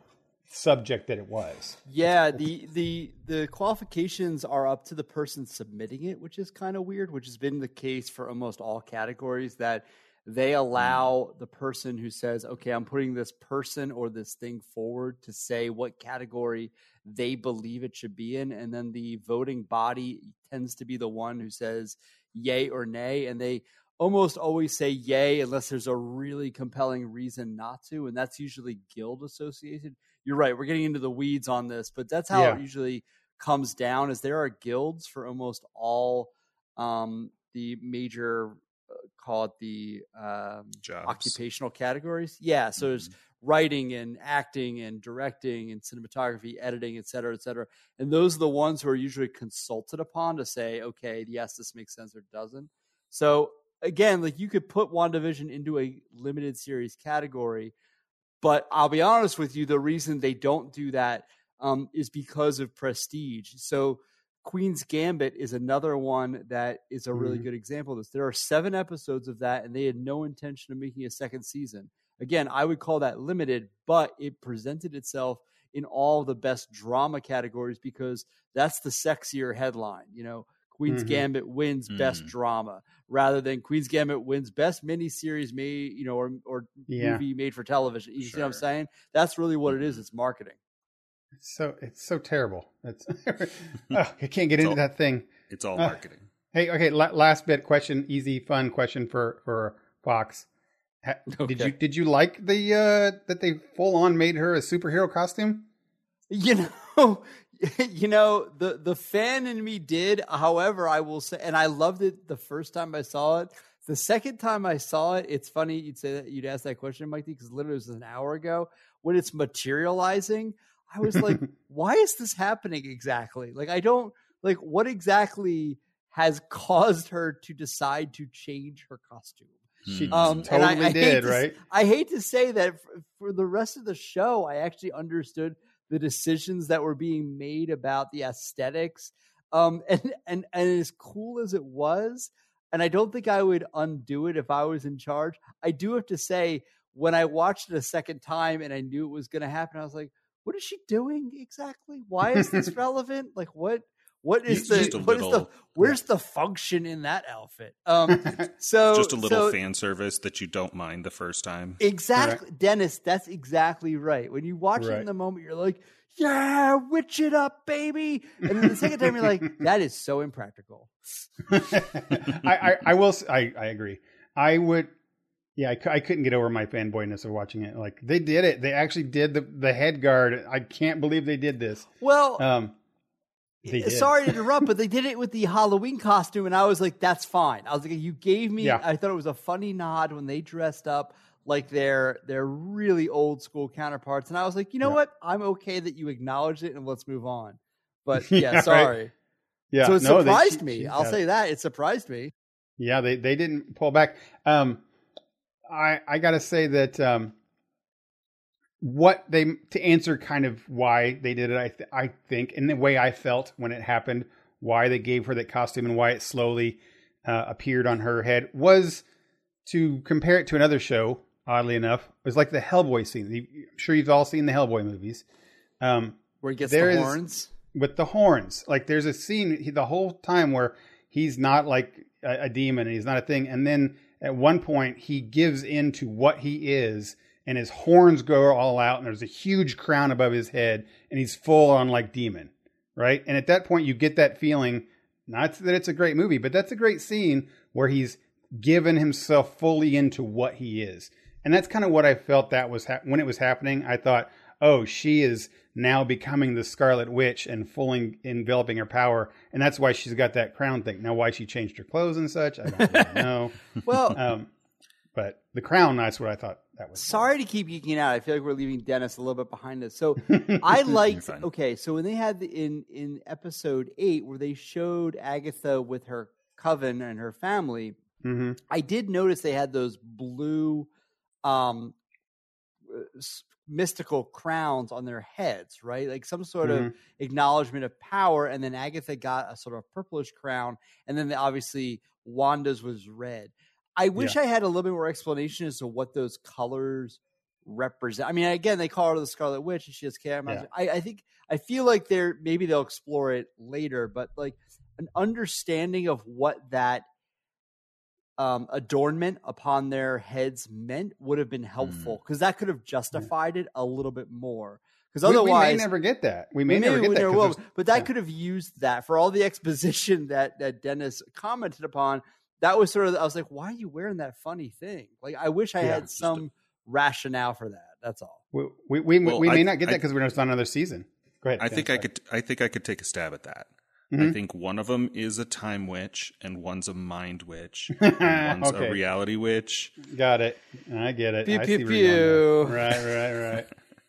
subject that it was? Yeah, the the the qualifications are up to the person submitting it, which is kind of weird, which has been the case for almost all categories that they allow hmm. the person who says, okay, I'm putting this person or this thing forward to say what category they believe it should be in. And then the voting body tends to be the one who says yay or nay. And they almost always say yay unless there's a really compelling reason not to. And that's usually guild associated. You're right. We're getting into the weeds on this, but that's how Yeah. it usually comes down is there are guilds for almost all um, the major uh, call it the um, occupational categories. Yeah, so there's writing and acting and directing and cinematography, editing, et cetera, et cetera. And those are the ones who are usually consulted upon to say, okay, yes, this makes sense or doesn't. So again, like you could put WandaVision into a limited series category, but I'll be honest with you, the reason they don't do that um, is because of prestige. So Queen's Gambit is another one that is a really Mhm. good example of this. There are seven episodes of that, and they had no intention of making a second season. Again, I would call that limited, but it presented itself in all the best drama categories because that's the sexier headline. You know, Queen's Mhm. Gambit wins best Mhm. drama rather than Queen's Gambit wins best miniseries made, you know, or or Yeah. movie made for television. You see what I'm saying? That's really what it is. It's marketing. It's so it's so terrible. It's Ugh, I can't get into all- that thing. It's all Uh, marketing. Hey, okay, la- last bit question, easy, fun question for for Fox. Ha- Did you did you like the uh that they full on made her a superhero costume? You know, you know the the fan in me did. However, I will say, and I loved it the first time I saw it. The second time I saw it, it's funny you'd say that you'd ask that question, Mikey, because literally it was an hour ago when it's materializing. I was like, why is this happening exactly? Like, I don't like what exactly has caused her to decide to change her costume. She. Um, totally I- I did, to right? I hate to say that for, for the rest of the show, I actually understood the decisions that were being made about the aesthetics. Um, and, and, and as cool as it was, and I don't think I would undo it if I was in charge. I do have to say, when I watched it a second time and I knew it was going to happen, I was like, what is she doing exactly? Why is this relevant? Like, what, what is It's the, just a what is the, little- where's the function in that outfit? Um, so Just a little so- fan service that you don't mind the first time. Exactly, Dennis. That's exactly right. When you watch it in the moment, you're like, "Yeah, witch it up, baby," and then the second time, you're like, "That is so impractical." I, I I will s- I I agree. I would yeah, I, I couldn't get over my fanboyness of watching it. Like they did it. They actually did the the head guard. I can't believe they did this. Well, Um they did. Sorry to interrupt, but they did it with the Halloween costume, and I was like, "That's fine." I was like, "You gave me." Yeah. I thought it was a funny nod when they dressed up like their their really old school counterparts, and I was like, "You know Yeah. what? I'm okay that you acknowledged it, and let's move on." But yeah, Yeah, right. sorry. yeah, so it no, surprised she- me. she I'll got say that it surprised me. Yeah, they they didn't pull back. Um, I I gotta say that um, what they to answer kind of why they did it. I th- I think in the way I felt when it happened, why they gave her that costume and why it slowly uh, appeared on her head was to compare it to another show. Oddly enough, it was like the Hellboy scene. I'm sure you've all seen the Hellboy movies. Um, Where he gets the horns. with the horns. Like there's a scene he, the whole time where he's not like a, a demon and he's not a thing, and then at one point he gives in to what he is, and his horns go all out, and there's a huge crown above his head, and he's full on like demon, right? And at that point you get that feeling. Not that it's a great movie, but that's a great scene where he's given himself fully into what he is. And that's kind of what I felt that was hap when it was happening. I thought, oh, she is now becoming the Scarlet Witch and fully enveloping her power, and that's why she's got that crown thing. Now, why she changed her clothes and such, I don't really know. Well, Um, but the crown, that's what I thought that was. sorry to keep geeking out. I feel like we're leaving Dennis a little bit behind us. So I liked. Okay, so when they had the, in in episode eight where they showed Agatha with her coven and her family, hmm I did notice they had those blue, um, mystical crowns on their heads, right? Like some sort of Mhm. acknowledgement of power. And then Agatha got a sort of purplish crown, and then obviously Wanda's was red. I wish I had a little bit more explanation as to what those colors represent. I mean, again, they call her the Scarlet Witch, and she has chaos. Yeah. I, I think I feel like they're maybe they'll explore it later, but like an understanding of what that um, adornment upon their heads meant would have been helpful because that could have justified it a little bit more. Because otherwise, we, may never get that. We may we never may- get we that. never will, but that yeah. could have used that for all the exposition that that Dennis commented upon. That was sort of I was like, why are you wearing that funny thing? Like, I wish I Yeah. had some rationale for that. That's all. we we, we, Well, we may I- not get that because we're just on another season. Go ahead. I Dan, think I could. I think I could take a stab at that. I Mhm. think one of them is a time witch, and one's a mind witch, and one's Okay. a reality witch. Got it. I get it. Pew, I pew, see where you're going pew. Right, right, right.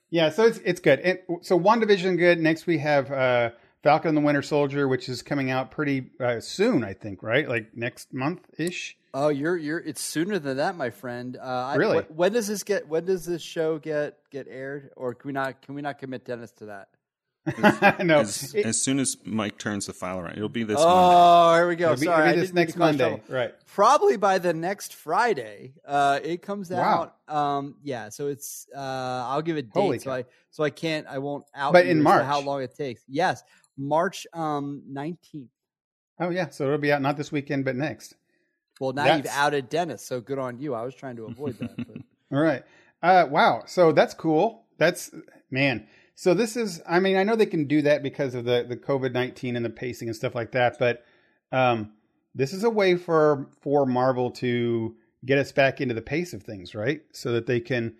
Yeah, so it's it's good. And so WandaVision good. Next we have uh, Falcon and the Winter Soldier, which is coming out pretty uh, soon, I think. Right, like next month ish. Oh, you're you're. It's sooner than that, my friend. Uh, I- Really? wh- when does this get? When does this show get get aired? Or can we not? Can we not commit Dennis to that? no, As, it, as soon as Mike turns the file around, it'll be this. Monday. oh, here we go. it'll be, Sorry, it'll be this next Monday. Right. Probably by the next Friday. Uh, it comes Wow. out. Um, yeah. So it's. Uh, I'll give it Holy date. So cow. I. So I can't. I won't out. But in March. how long it takes? Yes, March um nineteenth. Oh yeah, so it'll be out not this weekend, but next. Well, now you've outed Dennis, so good on you. I was trying to avoid that. But. All right. Uh, wow. So that's cool. That's man. So this is. I mean, I know they can do that because of the the COVID nineteen and the pacing and stuff like that. But um, this is a way for for Marvel to get us back into the pace of things, right? So that they can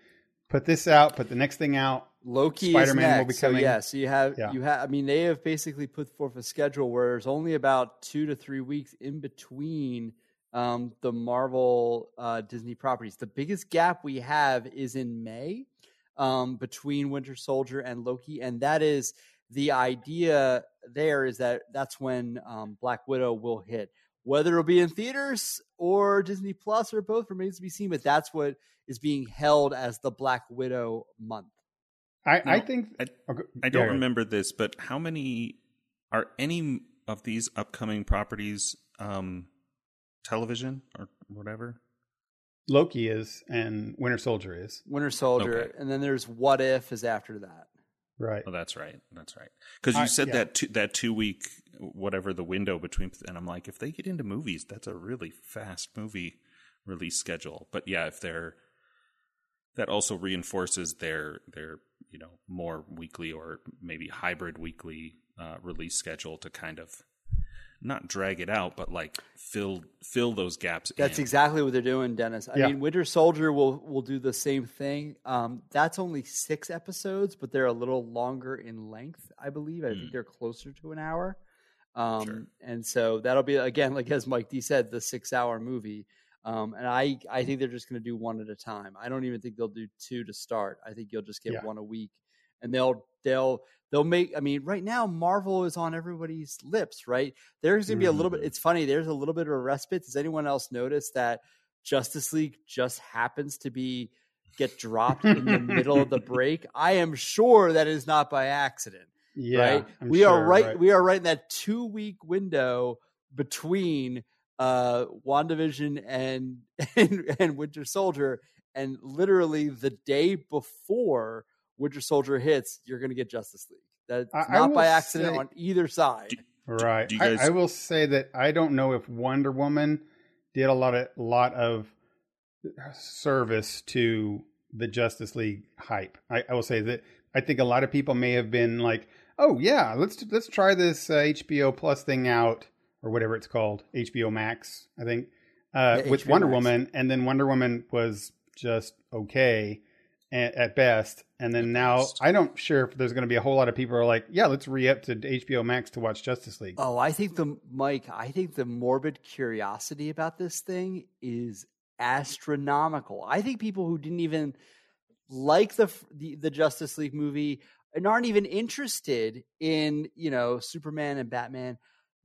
put this out, put the next thing out. Loki Spider-Man is will be coming. So yeah, so you have Yeah. you have. I mean, they have basically put forth a schedule where there's only about two to three weeks in between um, the Marvel uh, Disney properties. The biggest gap we have is in May um, between Winter Soldier and Loki, and that is the idea. There is that that's when um, Black Widow will hit. Whether it'll be in theaters or Disney Plus or both remains to be seen, but that's what is being held as the Black Widow month. I, I think. I- okay, I don't yeah, remember this, but how many are any of these upcoming properties um, television or whatever? Loki is and Winter Soldier is Winter Soldier, Okay. and then there's What If is after that. right. Oh, that's right. That's right. Because you I- said yeah. that two, that two week whatever the window between, and I'm like, if they get into movies, that's a really fast movie release schedule. But yeah, if they're that also reinforces their their you know more weekly or maybe hybrid weekly uh, release schedule to kind of not drag it out, but like fill fill those gaps. That's in. exactly what they're doing, Dennis. I Yeah. mean, Winter Soldier will will do the same thing. Um, that's only six episodes, but they're a little longer in length. I believe. I think Mm. they're closer to an hour. Um, Sure. And so that'll be again, like as Mike D said, the six hour movie. Um, and I I think they're just going to do one at a time. I don't even think they'll do two to start. I think you'll just get Yeah. one a week, and they'll they'll they'll make. I mean, right now Marvel is on everybody's lips, right? There's going to be a little bit. Mhm. It's funny. There's a little bit of a respite. Does anyone else notice that Justice League just happens to be get dropped in the middle of the break? I am sure that is not by accident Yeah, right? I'm we are sure, right, We are right in that two week window between uh WandaVision and and, and Winter Soldier, and literally the day before Winter Soldier hits, you're going to get Justice League. That's I- I not will by accident say- on either side. Right. do you I- I, will say that I don't know if Wonder Woman did a lot of lot of service to the Justice League hype. I, I will say that I think a lot of people may have been like, "Oh yeah, let's let's try this uh, HBO Plus thing out or whatever it's called, HBO Max." I think uh, Yeah, with HBO Wonder Max. Woman, and then Wonder Woman was just okay at, at best. And then At now best. I don't sure if there's going to be a whole lot of people who are like, "Yeah, let's re up to HBO Max to watch Justice League." Oh, I think the Mike. I think the morbid curiosity about this thing is astronomical. I think people who didn't even like the the, the Justice League movie and aren't even interested in you know Superman and Batman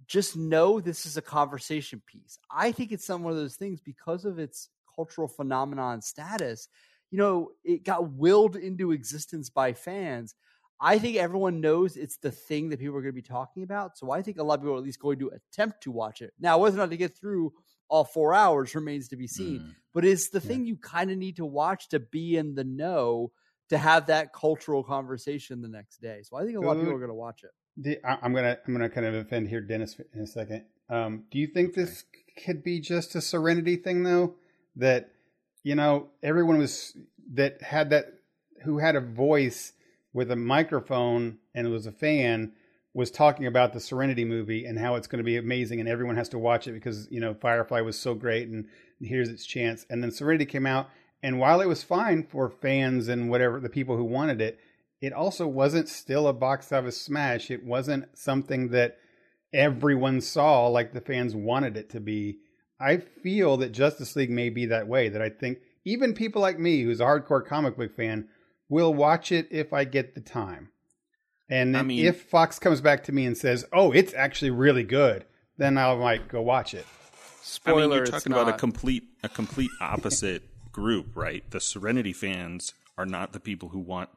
just know this is a conversation piece. I think it's some one of those things because of its cultural phenomenon status. you know, it got willed into existence by fans. I think everyone knows it's the thing that people are going to be talking about. So I think a lot of people are at least going to attempt to watch it. Now, whether or not to get through all four hours remains to be seen. Mm. But it's the Yeah. thing you kind of need to watch to be in the know to have that cultural conversation the next day. So I think a lot of people are going to watch it. The, I'm gonna I'm gonna kind of offend here, Dennis, in a second. Um, do you think this could be just a Serenity thing, though? That you know everyone was that had that who had a voice with a microphone and was a fan was talking about the Serenity movie and how it's going to be amazing and everyone has to watch it because you know Firefly was so great and here's its chance. And then Serenity came out, and while it was fine for fans and whatever the people who wanted it, it also wasn't still a box office smash. It wasn't something that everyone saw like the fans wanted it to be. I feel that Justice League may be that way. That I think even people like me, who's a hardcore comic book fan, will watch it if I get the time. And I mean- if Fox comes back to me and says, "Oh, it's actually really good," then I might go watch it. Spoiler, I mean, you're it's talking about a complete a complete opposite group, right? The Serenity fans are not the people who want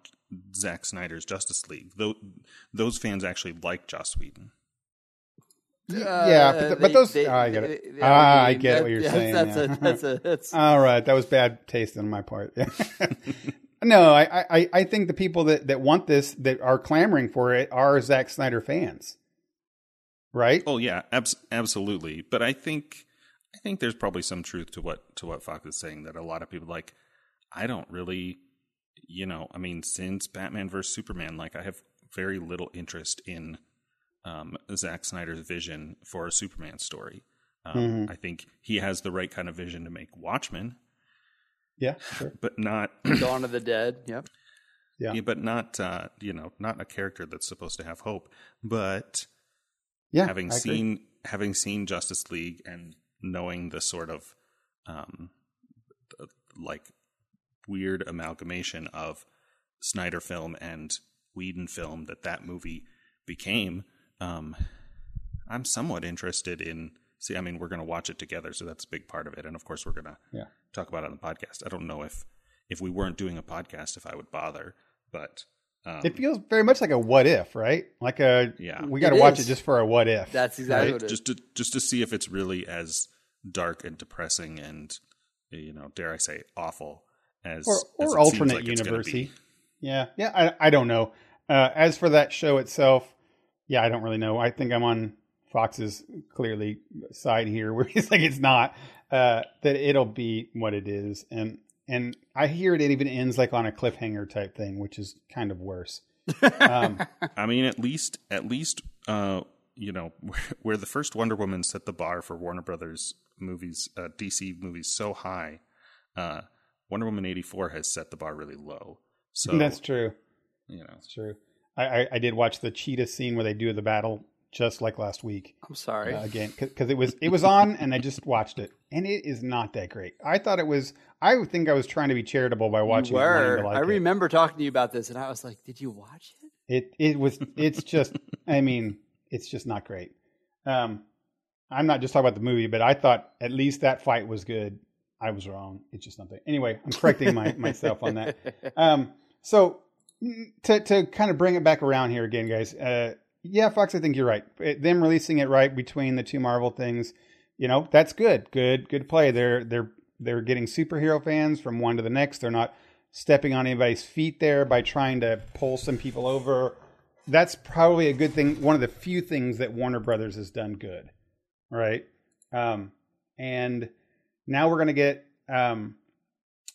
Zack Snyder's Justice League. Those those fans actually like Joss Whedon. yeah, but, th- but those ah, I get it. they- ah, I get that- what you're that's- saying. That's yeah. a that's a that's All right, that was bad taste on my part. no, I, I, I think the people that, that want this, that are clamoring for it, are Zack Snyder fans, right? Oh yeah, abs- absolutely. But I think I think there's probably some truth to what to what Fox is saying that a lot of people like. I don't really, you know, I mean, since Batman vs Superman, like I have very little interest in um, Zack Snyder's vision for a Superman story. Um, Mhm. I think he has the right kind of vision to make Watchmen, Yeah, sure. but not Dawn of the Dead. Yep. Yeah. yeah, but not uh, you know, not a character that's supposed to have hope. But Yeah, having I agree. seen having seen Justice League and knowing the sort of um, th- like weird amalgamation of Snyder film and Whedon film that that movie became, um, I'm somewhat interested in. See, I mean, we're going to watch it together, so that's a big part of it, and of course, we're going to Yeah. talk about it on the podcast. I don't know if if we weren't doing a podcast, if I would bother, but um, It feels very much like a what if, right? Like a Yeah. we got to watch is. it just for a what if. That's exactly right? what it is. just to just to see if it's really as dark and depressing and you know dare I say awful as or as or seems alternate like it's gonna universe. be. Yeah, yeah. I I don't know. Uh, as for that show itself, yeah, I don't really know. I think I'm on Fox's clearly side here, where he's like it's not. Uh, that it'll be what it is, and and I hear it even ends like on a cliffhanger type thing, which is kind of worse. Um, I mean, at least at least uh, you know where, where the first Wonder Woman set the bar for Warner Brothers movies, uh, DC movies so high. Uh, Wonder Woman eighty four has set the bar really low. So that's true. you know, That's true. I, I I did watch the cheetah scene where they do the battle just like last week. I'm sorry. uh, again because it was it was on and I just watched it and it is not that great. I thought it was. I think I was trying to be charitable by watching. you it, were. to like I it. remember talking to you about this, and I was like, "Did you watch it?" It it was. It's just. I mean, it's just not great. Um, I'm not just talking about the movie, but I thought at least that fight was good. I was wrong. It's just not that. Anyway, I'm correcting my myself on that. Um, so mm, to to kind of bring it back around here again, guys. Uh, yeah, Fox, I think you're right. It, them releasing it right between the two Marvel things, you know, that's good. Good, good play. They're they're they're getting superhero fans from one to the next. They're not stepping on anybody's feet there by trying to pull some people over. That's probably a good thing. One of the few things that Warner Brothers has done good, right? Um, and now we're gonna get um,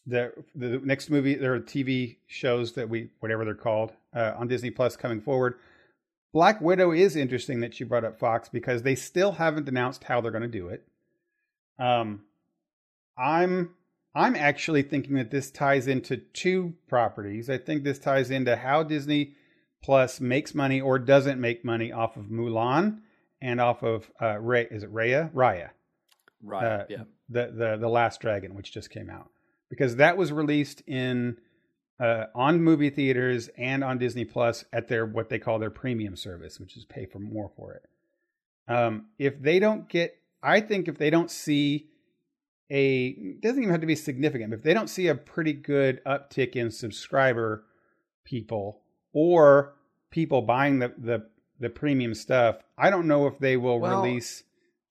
the the next movie there are TV shows that we whatever they're called uh, on Disney Plus coming forward. Black Widow is interesting that you brought up Fox because they still haven't announced how they're going to do it. Um, I'm I'm actually thinking that this ties into two properties. I think this ties into how Disney Plus makes money or doesn't make money off of Mulan and off of uh, Ray. Is it Raya? Raya Right. uh, yeah. The the the Last Dragon, which just came out, because that was released in uh, on movie theaters and on Disney Plus at their what they call their premium service, which is pay for more for it. Um, if they don't get, I think if they don't see a it doesn't even have to be significant, but if they don't see a pretty good uptick in subscriber people or people buying the the, the premium stuff, I don't know if they will Well- release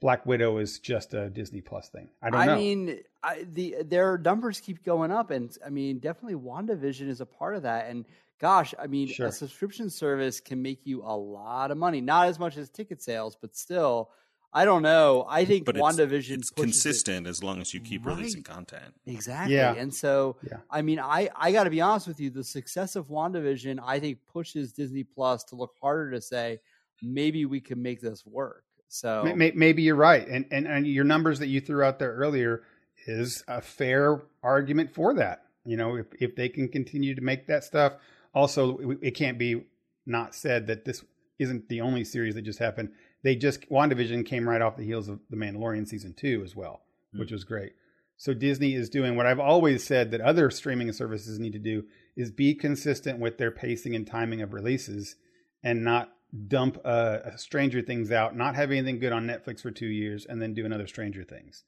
Black Widow is just a Disney Plus thing. I don't I know. mean, I, the their numbers keep going up, and I mean, definitely WandaVision is a part of that. And gosh, I mean, Sure. a subscription service can make you a lot of money. Not as much as ticket sales, but still, I don't know. I think But it's, WandaVision it's pushes it- consistent as long as you keep releasing content. Exactly. Yeah. And so, Yeah. I mean, I, I got to be honest with you. The success of WandaVision, I think, pushes Disney Plus to look harder to say, maybe we can make this work. So, May- may- Maybe you're right, and, and and your numbers that you threw out there earlier is a fair argument for that. You know, if if they can continue to make that stuff, also it it can't be not said that this isn't the only series that just happened. They just WandaVision came right off the heels of The Mandalorian season two as well, hmm. which was great. So Disney is doing what I've always said that other streaming services need to do is be consistent with their pacing and timing of releases and not dump uh, a Stranger Things out, not have anything good on Netflix for two years, and then do another Stranger Things.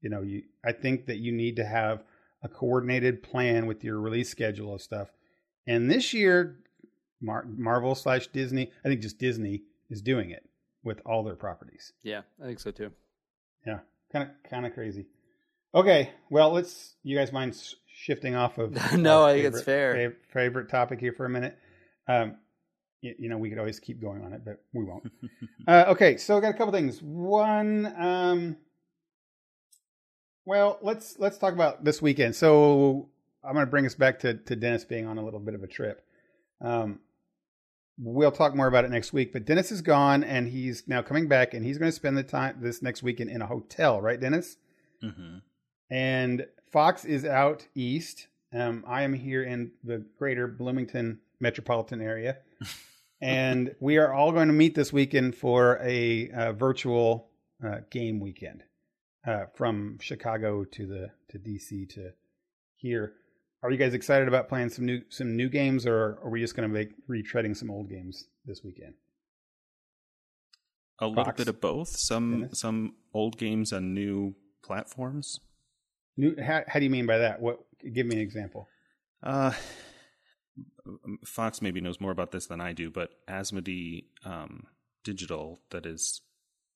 You know, you I think that you need to have a coordinated plan with your release schedule of stuff. And this year, Mar- Marvel slash Disney, I think just Disney is doing it with all their properties. yeah, I think so too. Yeah, kind of kind of crazy. Okay, well, let's. You guys mind shifting off of? No, I think it's fair. fav- favorite topic here for a minute. Um, you, know, we could always keep going on it, but we won't. uh, okay, so I got a couple things. One, um, well, let's let's talk about this weekend. So I'm going to bring us back to to Dennis being on a little bit of a trip. Um, we'll talk more about it next week. But Dennis is gone, and he's now coming back, and he's going to spend the time this next weekend in a hotel, right, Dennis? hmm And Fox is out east. Um, I am here in the greater Bloomington metropolitan area. and we are all going to meet this weekend for a uh, virtual uh, game weekend uh, from Chicago to the to DC to here. Are you guys excited about playing some new some new games, or are we just going to make retreading some old games this weekend? A little bit of both. Some Dennis? some old games on new platforms. New, how, how do you mean by that? What? Give me an example. Uh, Fox maybe knows more about this than I do, but Asmodee um, Digital, that is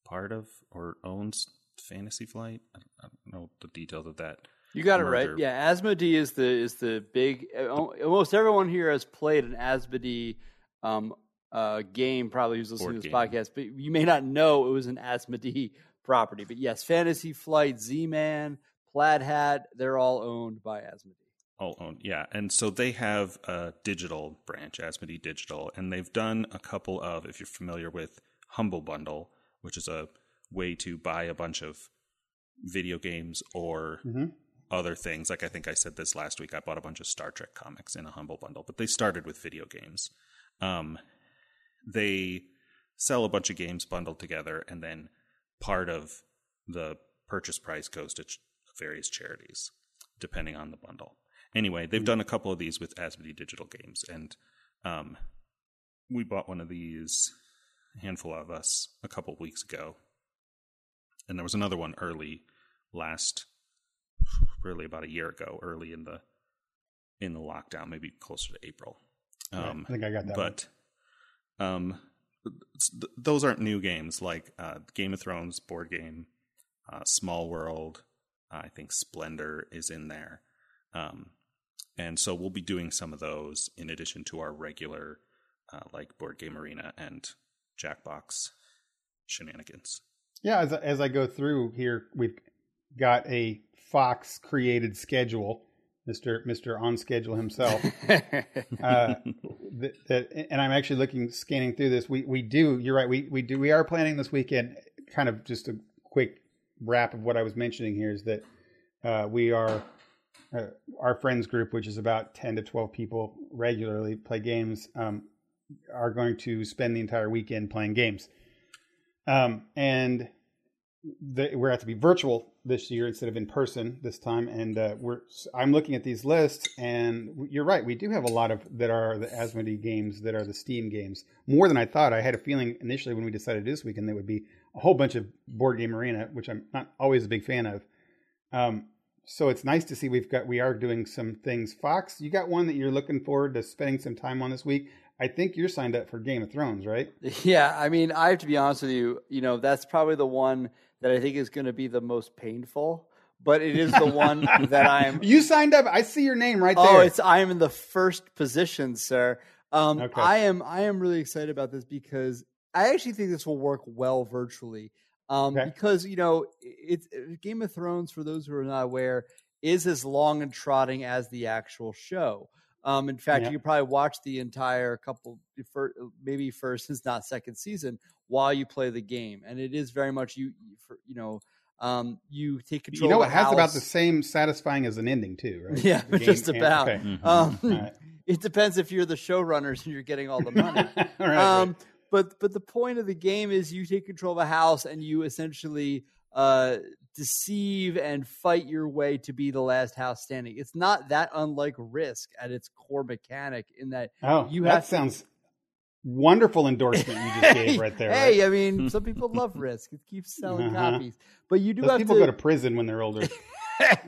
part of or owns Fantasy Flight. I don't, I don't know the details of that. You got it right. Yeah, Asmodee is the is the big. uh, Almost everyone here has played an Asmodee um, uh, game. Probably who's listening to this game. podcast, but you may not know it was an Asmodee property. But yes, Fantasy Flight, Z Man, Plaid Hat, they're all owned by Asmodee. All owned. Yeah, and so they have a digital branch, Asmodee Digital, and they've done a couple of. If you're familiar with Humble Bundle, which is a way to buy a bunch of video games or hmm other things. Like I think I said this last week. I bought a bunch of Star Trek comics in a Humble Bundle, but they started with video games. Um, they sell a bunch of games bundled together, and then part of the purchase price goes to ch- various charities, depending on the bundle. Anyway, they've done a couple of these with Asmodee Digital Games, and um, we bought one of these, a handful of us, a couple of weeks ago. And there was another one early last really about a year ago, early in the in the lockdown, maybe closer to April. Um, I think I got that. but um, th- those aren't new games like uh, Game of Thrones board game, uh, Small World. I think Splendor is in there, um, and so we'll be doing some of those in addition to our regular uh, like board game arena and Jackbox shenanigans. Yeah, as as I go through here, we've got a Fox created schedule, Mister Mister on schedule himself. uh, that, that, and I'm actually looking scanning through this. We we do. You're right. We we do. We are planning this weekend. Kind of just a quick wrap of what I was mentioning here is that uh, we are uh, our friends group, which is about ten to twelve people, regularly play games. Um, are going to spend the entire weekend playing games. Um, and the, we're at to be virtual this year instead of in person this time. And uh, we're I'm looking at these lists, and you're right. We do have a lot of that are the Asmodee games that are the Steam games. More than I thought. I had a feeling initially when we decided this weekend there would be a whole bunch of board game arena, which I'm not always a big fan of. Um, so it's nice to see we've got we are doing some things. Fox, you got one that you're looking forward to spending some time on this week. I think you're signed up for Game of Thrones, right? Yeah, I mean, I have to be honest with you. You know, that's probably the one that I think is going to be the most painful. But it is the one that I'm. You signed up. I see your name right Oh, there. Oh, it's I am in the first position, sir. Um, Okay. I am. I am really excited about this because I actually think this will work well virtually. Um, Okay. Because you know, it's Game of Thrones. For those who are not aware, is as long and trotting as the actual show. Um, in fact, Yeah. you probably watch the entire couple, maybe first, it's not second season, while you play the game, and it is very much you. you for- You know, um, you take control. you know, of it has about the same satisfying as an ending too, right? Yeah, just and- about. okay. Um, All right. it depends if you're the showrunners and you're getting all the money. Right, um, but but the point of the game is you take control of a house and you essentially uh, deceive and fight your way to be the last house standing. It's not that unlike Risk at its core mechanic in that Oh, you that have to- sounds wonderful endorsement you just gave right there. hey, right? I mean, some people love Risk. It keeps selling Uh-huh. copies, but you do Those have people to go to prison when they're older.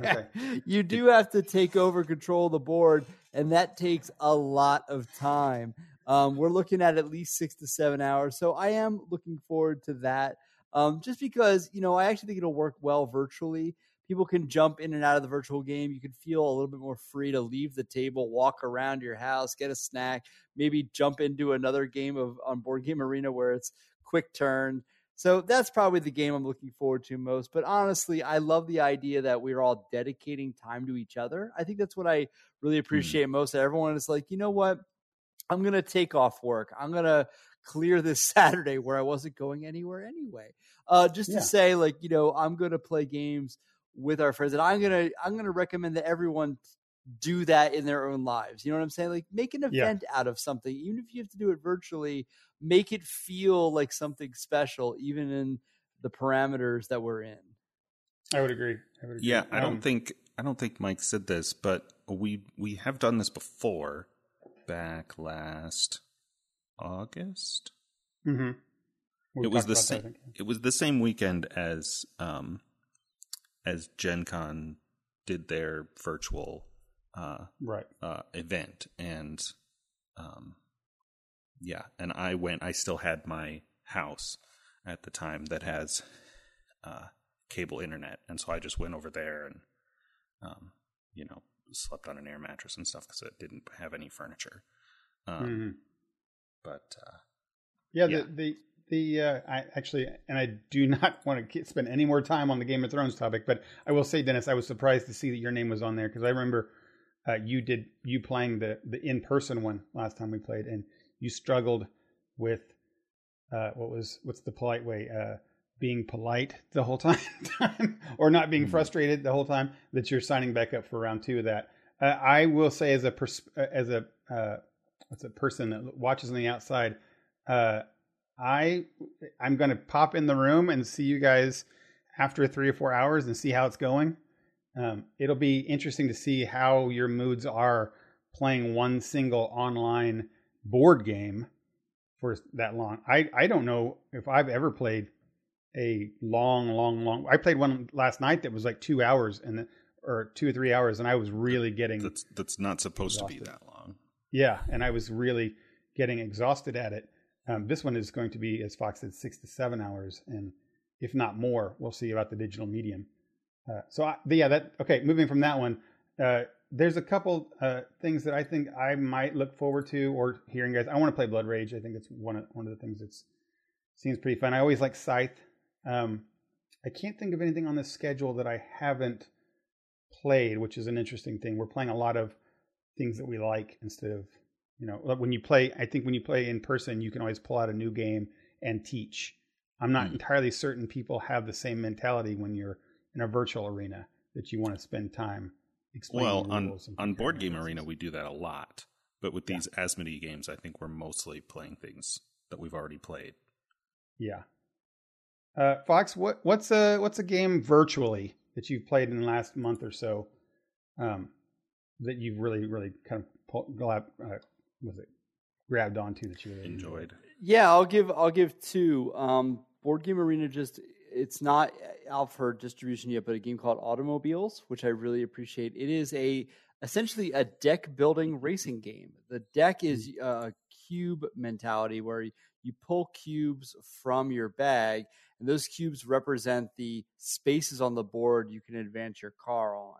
Okay. you do have to take over control of the board, and that takes a lot of time. Um, we're looking at at least six to seven hours, so I am looking forward to that. Um, just because you know, I actually think it'll work well virtually. People can jump in and out of the virtual game. You can feel a little bit more free to leave the table, walk around your house, get a snack, maybe jump into another game of on Board Game Arena where it's quick turn. So that's probably the game I'm looking forward to most. But honestly, I love the idea that we're all dedicating time to each other. I think that's what I really appreciate most. Everyone is like, you know what? I'm going to take off work. I'm going to clear this Saturday where I wasn't going anywhere anyway. Uh, just Yeah. to say, like, you know, I'm going to play games with our friends, and I'm gonna I'm gonna recommend that everyone do that in their own lives. You know what I'm saying? Like, make an Yeah. event out of something, even if you have to do it virtually. Make it feel like something special, even in the parameters that we're in. I would agree. I would agree. Yeah, I don't Um, think I don't think Mike said this, but we we have done this before, back last August. mhm. We it was the that, same. It was the same weekend as um as Gen Con did their virtual uh, Right. uh, event, and um, yeah, and I went. I still had my house at the time that has uh, cable internet, and so I just went over there and um, you know slept on an air mattress and stuff because it didn't have any furniture. Um, Mhm. But uh, Yeah, Yeah. the the the uh, I actually, and I do not want to spend any more time on the Game of Thrones topic, but I will say, Dennis, I was surprised to see that your name was on there because I remember uh, you did you playing the the in person one last time we played, and you struggled with uh, what was what's the polite way uh, being polite the whole time, or not being Hmm. frustrated the whole time that you're signing back up for round two of that. Uh, I will say as a pers- uh, as a uh, what's a person that watches on the outside. Uh, I I'm going to pop in the room and see you guys after three or four hours and see how it's going. Um, it'll be interesting to see how your moods are playing one single online board game for that long. I I don't know if I've ever played a long, long, long. I played one last night that was like two hours and or two or three hours, and I was really getting that's that's not supposed to be that long. yeah, and I was really getting exhausted at it. Um, this one is going to be, as Fox said, six to seven hours, and if not more, we'll see about the digital medium. Uh, so, I, yeah, that okay. Moving from that one, uh, there's a couple uh, things that I think I might look forward to or hearing guys. I want to play Blood Rage. I think it's one of one of the things that's seems pretty fun. I always like Scythe. Um, I can't think of anything on the schedule that I haven't played, which is an interesting thing. We're playing a lot of things that we like instead of you know when you play. I think when you play in person, you can always pull out a new game and teach. I'm not Hmm. entirely certain people have the same mentality when you're in a virtual arena that you want to spend time explaining. Well, on on board game arena, we do that a lot, but with Yeah. these Asmodee games, I think we're mostly playing things that we've already played. Yeah. Uh, Fox, what what's a what's a game virtually that you've played in the last month or so, um, that you've really really kind of pull, glab, uh, was it grabbed onto that you really Enjoyed. Yeah, I'll give I'll give two. Um, Board Game Arena just it's not out for distribution yet, but a game called Automobiles, which I really appreciate. It is a essentially a deck building racing game. The deck is Hmm. a cube mentality where you pull cubes from your bag, and those cubes represent the spaces on the board you can advance your car on.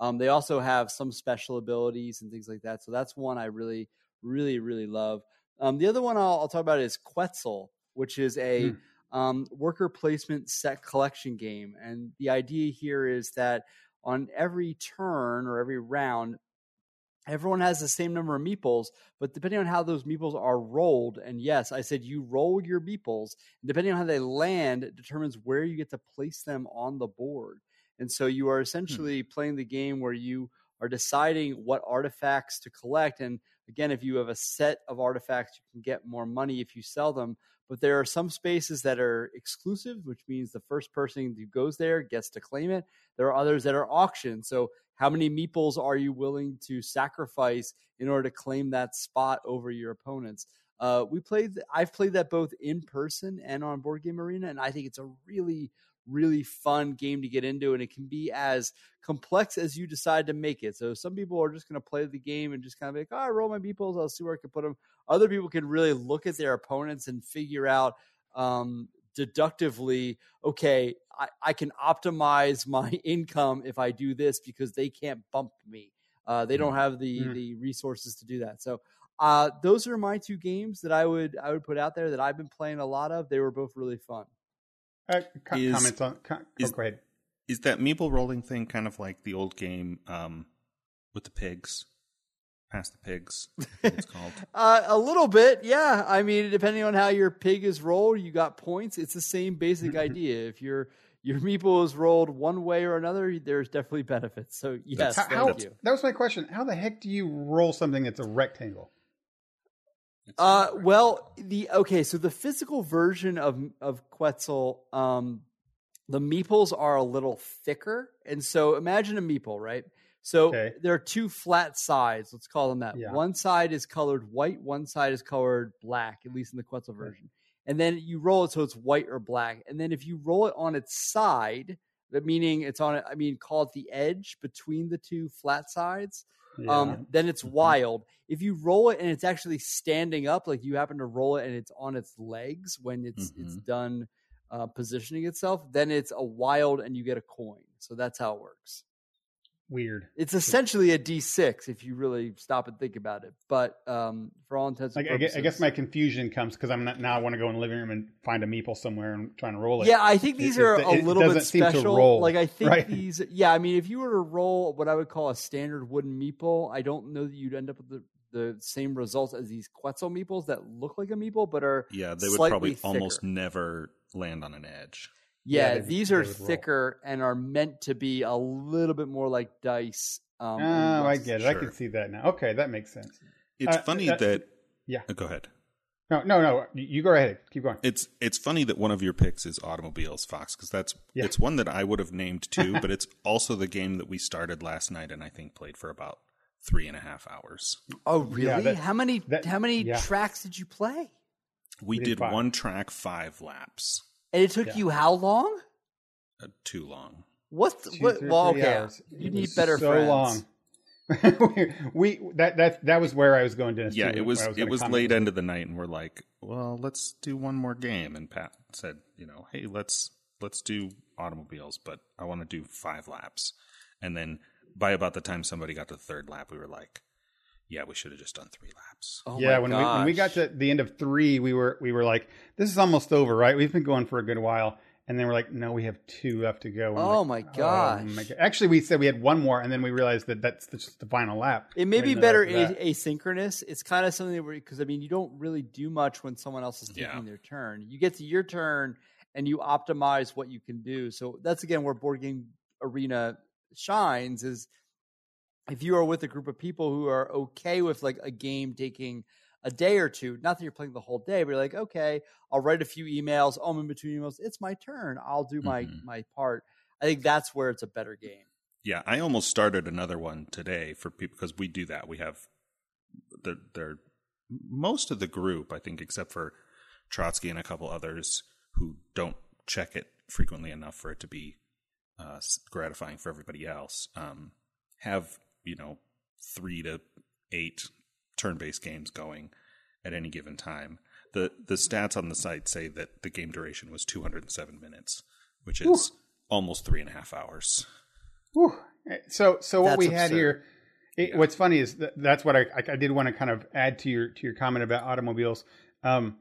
Um, they also have some special abilities and things like that. So that's one I really, really, really love. Um, the other one I'll, I'll talk about is Quetzal, which is a Hmm. um, worker placement set collection game. And the idea here is that on every turn or every round, everyone has the same number of meeples, but depending on how those meeples are rolled, and yes, I said you roll your meeples, depending on how they land, it determines where you get to place them on the board. And so you are hmm. essentially playing the game where you are deciding what artifacts to collect. And again, if you have a set of artifacts, you can get more money if you sell them. But there are some spaces that are exclusive, which means the first person who goes there gets to claim it. There are others that are auctioned. So, how many meeples are you willing to sacrifice in order to claim that spot over your opponents? Uh, we played. I've played that both in person and on Board Game Arena, and I think it's a really, really fun game to get into, and it can be as complex as you decide to make it. So some people are just going to play the game and just kind of be like, "Oh, I roll my meeples. I'll see where I can put them." Other people can really look at their opponents and figure out um, deductively, okay, I, I can optimize my income if I do this because they can't bump me. Uh, they don't have the Mm. the resources to do that. So uh, those are my two games that I would I would put out there that I've been playing a lot of. They were both really fun. Uh, co- Is- comments on. Co- oh, is- go ahead. Is that meeple rolling thing kind of like the old game um, with the pigs? Pass the pigs. It's called. Uh, a little bit, yeah. I mean, depending on how your pig is rolled, you got points. It's the same basic idea. If your your meeple is rolled one way or another, there's definitely benefits. So yes, How, thank how- you. that was my question. How the heck do you roll something that's a rectangle? Uh, well, the okay, so the physical version of of Quetzal, um, the meeples are a little thicker, and so imagine a meeple, right? So Okay. there are two flat sides. Let's call them that. Yeah. One side is colored white, one side is colored black, at least in the Quetzal Okay. version. And then you roll it so it's white or black. And then if you roll it on its side, that meaning it's on it, I mean, call it the edge between the two flat sides Yeah. um, then it's Mhm. wild. If you roll it and it's actually standing up, like you happen to roll it and it's on its legs when it's it's Mhm. done uh, positioning itself, then it's a wild and you get a coin. So that's how it works. Weird. It's essentially a D6 if you really stop and think about it. But um, for all intents and Like, I, guess, purposes, I guess my confusion comes because I'm not now. I want to go in the living room and find a meeple somewhere and trying to roll it. Yeah, I think these It- are it- a it little bit doesn't seem to special. roll, like I think right? these, yeah. I mean, if you were to roll what I would call a standard wooden meeple, I don't know that you'd end up with the, the same results as these Quetzal meeples that look like a meeple but are Yeah, they would slightly probably almost never land on an edge. Yeah. Yeah, these are would roll. thicker and are meant to be a little bit more like dice. Um, Oh, I get it. I can see that now. Okay, that makes sense. It's Uh, funny uh, that. yeah. Uh, go ahead. No, no, no. You you go ahead. Keep going. It's it's funny that one of your picks is automobiles, Fox, because that's Yeah. it's one that I would have named too, but it's also the game that we started last night and I think played for about three and a half hours. Oh, really? Yeah, that- how many? that- how many yeah. tracks did you play? We, We did did one track, five laps. And it took Yeah. you how long? Uh, too long. What's Two, what? three, Well, okay, hours. you It need was better so friends. long. we, we that that that was where I was going, to. Yeah, it was where I it was comment. late end of the night, and we're like, well, let's do one more game. And Pat said, you know, hey, let's let's do automobiles, but I want to do five laps. And then by about the time somebody got to the third lap, we were like, yeah, we should have just done three laps. Oh yeah, my when we when we got to the end of three, we were we were like, this is almost over, right? We've been going for a good while, and then we're like, no, we have two left to go. And Oh like, my oh my God. Actually, we said we had one more, and then we realized that that's just the final lap. It may be uh, better a- asynchronous. It's kind of something where because I mean you don't really do much when someone else is taking Yeah. their turn. You get to your turn and you optimize what you can do. So that's again where board game arena shines is if you are with a group of people who are okay with like a game taking a day or two, not that you're playing the whole day, but you're like, okay, I'll write a few emails. Oh, I'm in between emails. It's my turn. I'll do my Mhm. my part. I think that's where it's a better game. Yeah, I almost started another one today for people because we do that. We have the they're most of the group, I think, except for Trotsky and a couple others who don't check it frequently enough for it to be uh, gratifying for everybody else. Um, have you know three to eight turn-based games going at any given time. the The stats on the site say that the game duration was 207 minutes, which is Ooh. almost three and a half hours. Whew. So, so what that's we had here. It, yeah. What's funny is that that's what I, I, I did want to kind of add to your to your comment about automobiles, um,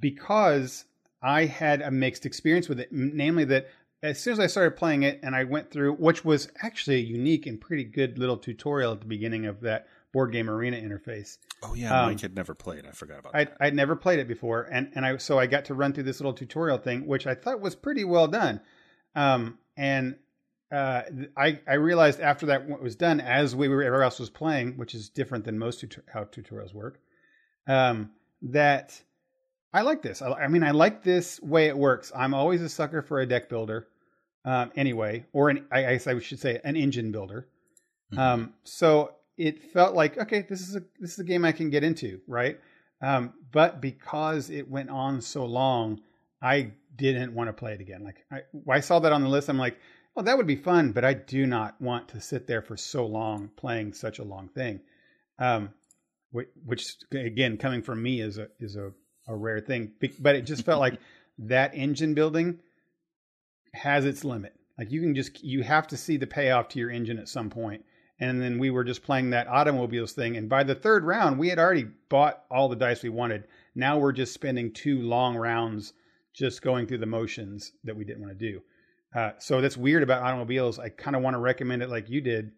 because I had a mixed experience with it. Namely, that as soon as I started playing it and I went through, which was actually a unique and pretty good little tutorial at the beginning of that board game arena interface. Oh yeah, um, Mike had never played. I forgot about I'd, that. I'd never played it before, and and I so I got to run through this little tutorial thing, which I thought was pretty well done. Um, and uh, I I realized after that was done, as we were everyone else was playing, which is different than most tutor- how tutorials work, um, that I like this. I, I, mean, I like this way it works. I'm always a sucker for a deck builder, um, anyway, or an, I guess I should say an engine builder. Mm-hmm. Um, so it felt like okay, this is a this is a game I can get into, right? Um, but because it went on so long, I didn't want to play it again. Like I, I saw that on the list, I'm like, oh, that would be fun, but I do not want to sit there for so long playing such a long thing. Um, which, which again, coming from me is a is a a rare thing. But it just felt like that engine building has its limit. Like you can just you have to see the payoff to your engine at some point. And then we were just playing that automobiles thing, and by the third round, we had already bought all the dice we wanted. Now we're just spending two long rounds just going through the motions that we didn't want to do. Uh, so that's weird about automobiles. I kind of want to recommend it like you did,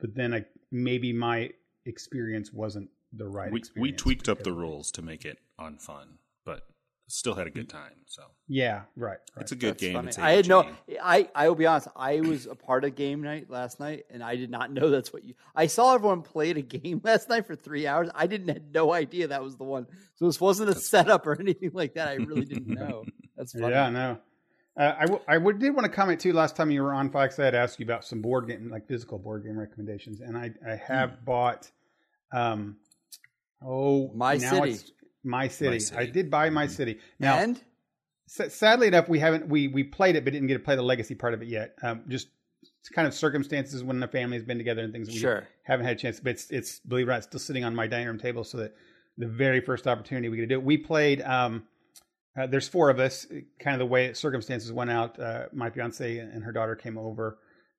but then I maybe my experience wasn't the right. We we tweaked up the rules to make it unfun, but still had a good time. So yeah, right. right. It's a good That's game. I had no. I I will be honest. I was a part of game night last night, and I did not know that's what you. I saw everyone played a game last night for three hours. I didn't had no idea that was the one. So this wasn't a That's setup funny. or anything like that. I really didn't know. That's funny. Yeah, no. Uh, I, w- I w- did want to comment too. Last time you were on Fox, I had asked you about some board game, like physical board game recommendations, and I I have mm. bought um, Oh, my city. My city. my city. I did buy my city. Now, and sadly enough, we haven't we we played it, but didn't get to play the legacy part of it yet. Um, just kind of circumstances when the family has been together and things. We sure. haven't had a chance. But it's, it's believe it or not, still sitting on my dining room table. So that the very first opportunity we get to do it, we played. Um, uh, there's four of us. Kind of the way circumstances went out. Uh, my fiance and her daughter came over,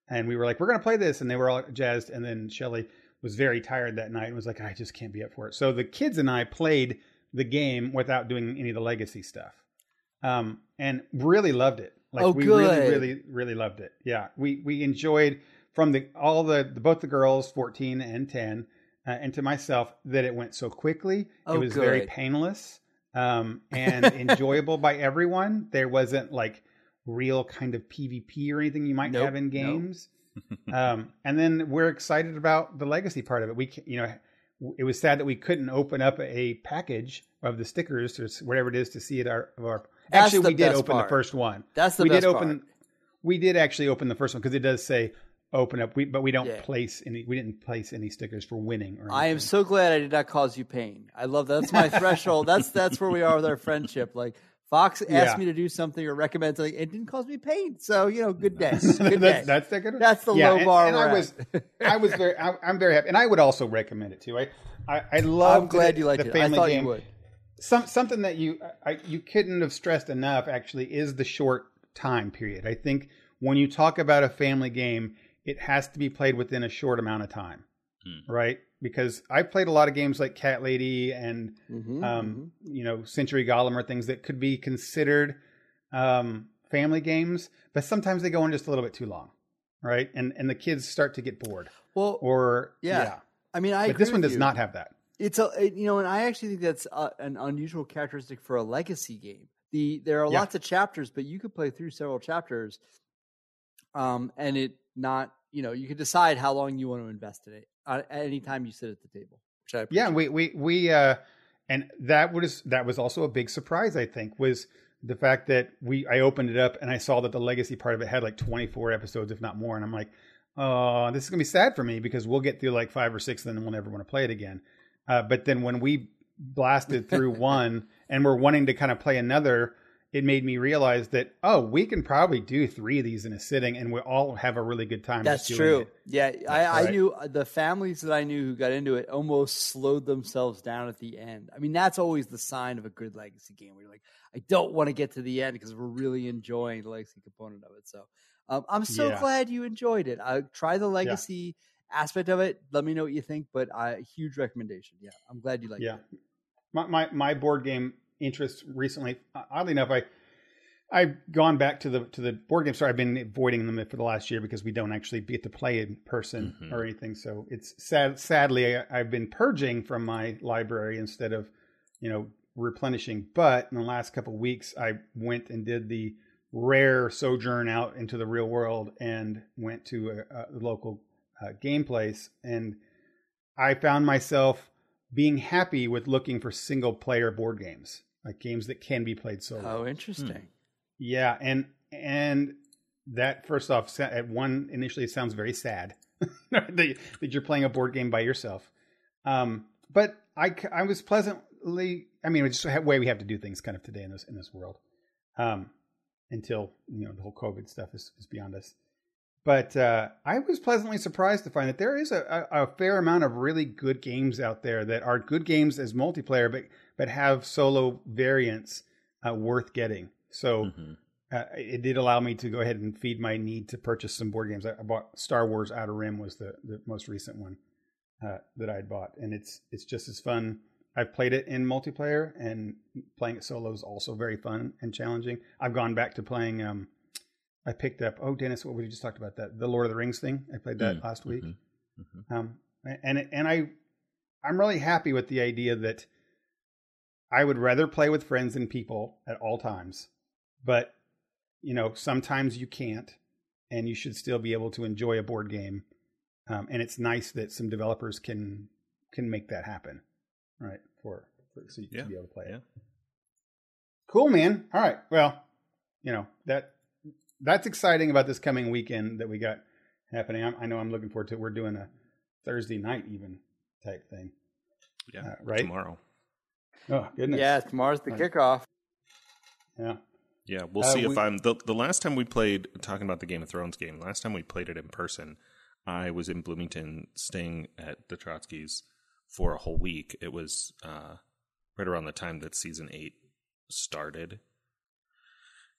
and we were like, "We're going to play this," and they were all jazzed. And then Shelly was very tired that night and was like, I just can't be up for it. So the kids and I played the game without doing any of the legacy stuff, um, and really loved it. Like oh, we good. really, really, really loved it. Yeah, we we enjoyed from the all the both the girls, fourteen and ten, uh, and to myself that it went so quickly. Oh, it was good. very painless um, and enjoyable by everyone. There wasn't like real kind of PvP or anything you might nope, have in games. Nope um, and then we're excited about the legacy part of it. We, you know, it was sad that we couldn't open up a package of the stickers or whatever it is to see it. Our, our actually, we did open part. the first one. That's the we did open. Part. We did actually open the first one because it does say open up. We but we don't Yeah. place any. We didn't place any stickers for winning. Or I am so glad I did not cause you pain. I love that. That's my threshold. That's that's where we are with our friendship. Like Fox asked Yeah. me to do something or recommend something. It didn't cause me pain. So you know, good day. Good day. that's, that's the good. That's the yeah, low and, bar And I was, I was very, I, I'm very happy, and I would also recommend it too. I, I, I love. I'm glad you liked the it. I family thought game. you would. Some something that you I, you couldn't have stressed enough actually is the short time period. I think when you talk about a family game, it has to be played within a short amount of time, Hmm. right? Because I played a lot of games like Cat Lady and Mhm, um, you know Century Golem or things that could be considered um, family games, but sometimes they go on just a little bit too long, right? And and the kids start to get bored. Well, Or yeah. yeah, I mean, I but this one does you. not have that. It's a it- you know, and I actually think that's uh an unusual characteristic for a legacy game. The there are Yeah. lots of chapters, but you could play through several chapters, um, and it not you know you could decide how long you want to invest in it uh, at any time you sit at the table. Which I Yeah, we we we uh, and that was that was also a big surprise. I think was the fact that we I opened it up and I saw that the legacy part of it had like 24 episodes, if not more, and I'm like, oh, this is gonna be sad for me because we'll get through like five or six, and then we'll never want to play it again. Uh, but then when we blasted through one and we're wanting to kind of play another, it made me realize that oh, we can probably do three of these in a sitting, and we all have a really good time. That's true. It. Yeah, I, right. I, knew uh, the families that I knew who got into it almost slowed themselves down at the end. I mean, that's always the sign of a good legacy game where you're like, I don't want to get to the end because we're really enjoying the legacy component of it. So um, I'm so yeah. glad you enjoyed it. I try the legacy yeah. aspect of it. Let me know what you think, but uh, huge recommendation. Yeah, I'm glad you liked yeah. it. My, my my board game interest recently. Oddly enough, I I've gone back to the to the board game store. I've been avoiding them for the last year because we don't actually get to play in person mm-hmm. or anything. So it's sad. Sadly, I, I've been purging from my library instead of you know replenishing. But in the last couple of weeks, I went and did the rare sojourn out into the real world and went to a, a local uh, game place and I found myself being happy with looking for single player board games, like games that can be played solo. Oh, interesting. Hmm. Yeah, and and that first off, at one initially it sounds very sad that, that you're playing a board game by yourself. Um, but I I was pleasantly. I mean, it's just a way we have to do things kind of today in this in this world. Um, until you know the whole COVID stuff is, is beyond us. But uh, I was pleasantly surprised to find that there is a, a, a, fair amount of really good games out there that are good games as multiplayer, but but have solo variants uh, worth getting. So mm-hmm. uh, it did allow me to go ahead and feed my need to purchase some board games. I, I bought Star Wars Outer Rim was the, the most recent one uh, that I had bought, and it's it's just as fun I've played it in multiplayer, and playing it solo is also very fun and challenging. I've gone back to playing. Um, I picked up. Oh, Dennis, what we just talked about that the Lord of the Rings thing. I played that mm, last week, mm-hmm, mm-hmm. Um, and and I I'm really happy with the idea that I would rather play with friends and people at all times, but you know sometimes you can't, and you should still be able to enjoy a board game. Um, and it's nice that some developers can can make that happen right? For, for so you yeah. can be able to play it. Yeah. Cool, man. All right. Well, you know that that's exciting about this coming weekend that we got happening. I'm, i know I'm looking forward to. It. We're doing a Thursday night even type thing. Yeah. Uh, right. Tomorrow. Oh goodness. Yeah, tomorrow's the right. kickoff. Yeah. Yeah, we'll uh, see we, if I'm the the last time we played talking about the Game of Thrones game. Last time we played it in person, I was in Bloomington, staying at the Trotskys for a whole week. It was uh, right around the time that season eight started,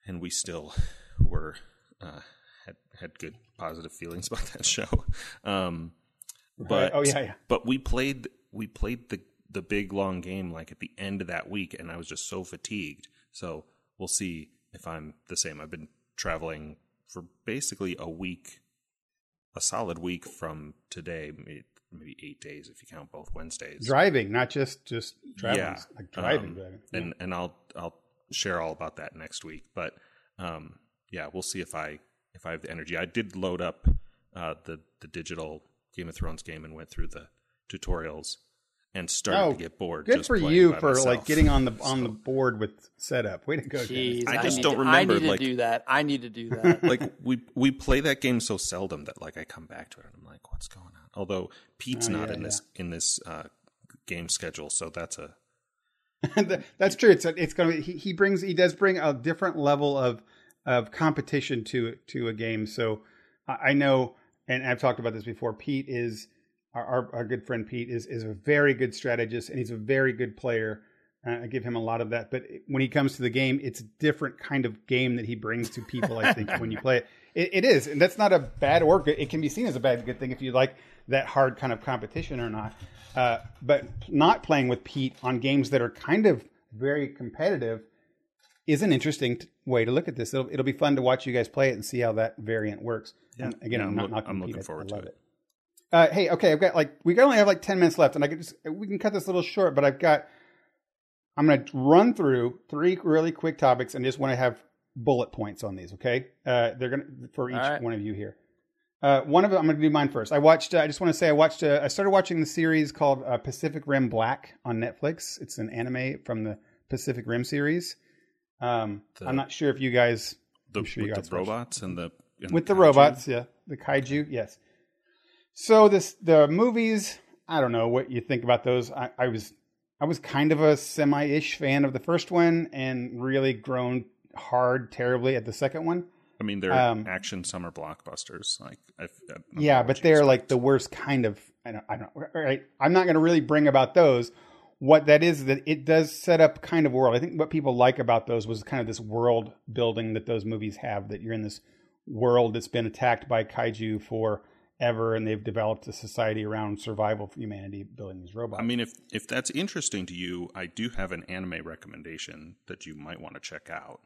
and we still were uh, had had good positive feelings about that show. Um, but oh yeah, yeah. But we played we played the the big long game like at the end of that week, and I was just so fatigued. So we'll see if I'm the same. I've been traveling for basically a week, a solid week from today, maybe eight days if you count both Wednesdays. Driving, not just just traveling, yeah. like driving, um, driving. Yeah. And and I'll I'll share all about that next week. But um, yeah, we'll see if I if I have the energy. I did load up uh, the the digital Game of Thrones game and went through the tutorials and started oh, to get bored. Good for you for myself. like getting on the on so. the board with setup. Way to go! Jeez, I just I don't to, remember. I need like, to do that. I need to do that. like we we play that game so seldom that like I come back to it and I'm like, what's going on? Although Pete's oh, not yeah, in yeah. this in this uh, game schedule, so that's a that's true. It's it's going to he, he brings he does bring a different level of of competition to to a game. So I know, and I've talked about this before. Pete is our, our, our good friend Pete is is a very good strategist and he's a very good player. Uh, I give him a lot of that, but when he comes to the game, it's a different kind of game that he brings to people. I think when you play it. it, it is, and that's not a bad or good. It can be seen as a bad good thing if you like that hard kind of competition or not. Uh, but not playing with Pete on games that are kind of very competitive is an interesting t- way to look at this. It'll, it'll be fun to watch you guys play it and see how that variant works. Yeah. And again, yeah, I'm, not, I'm looking forward to it. it. Uh, hey, okay, I've got like we only have like ten minutes left, and I could just we can cut this a little short, but I've got I'm going to run through three really quick topics and just want to have bullet points on these. Okay, uh, they're going to for each right. one of you here. Uh, one of them, I'm going to do mine first. I watched. Uh, I just want to say I watched. Uh, I started watching the series called uh, Pacific Rim Black on Netflix. It's an anime from the Pacific Rim series. Um, the, I'm not sure if you guys. The, sure with the robots and the and with the, the robots, yeah, the kaiju, yes. So this the movies. I don't know what you think about those. I, I was I was kind of a semi-ish fan of the first one, and really grown hard terribly at the second one. I mean, they're Um, action summer blockbusters. Like, I, I Yeah, but they're like the worst kind of. I don't. I don't. Right. I'm not going to really bring about those. What that is that it does set up kind of world. I think what people like about those was kind of this world building that those movies have. That you're in this world that's been attacked by kaiju forever, and they've developed a society around survival for humanity, building these robots. I mean, if if that's interesting to you, I do have an anime recommendation that you might want to check out.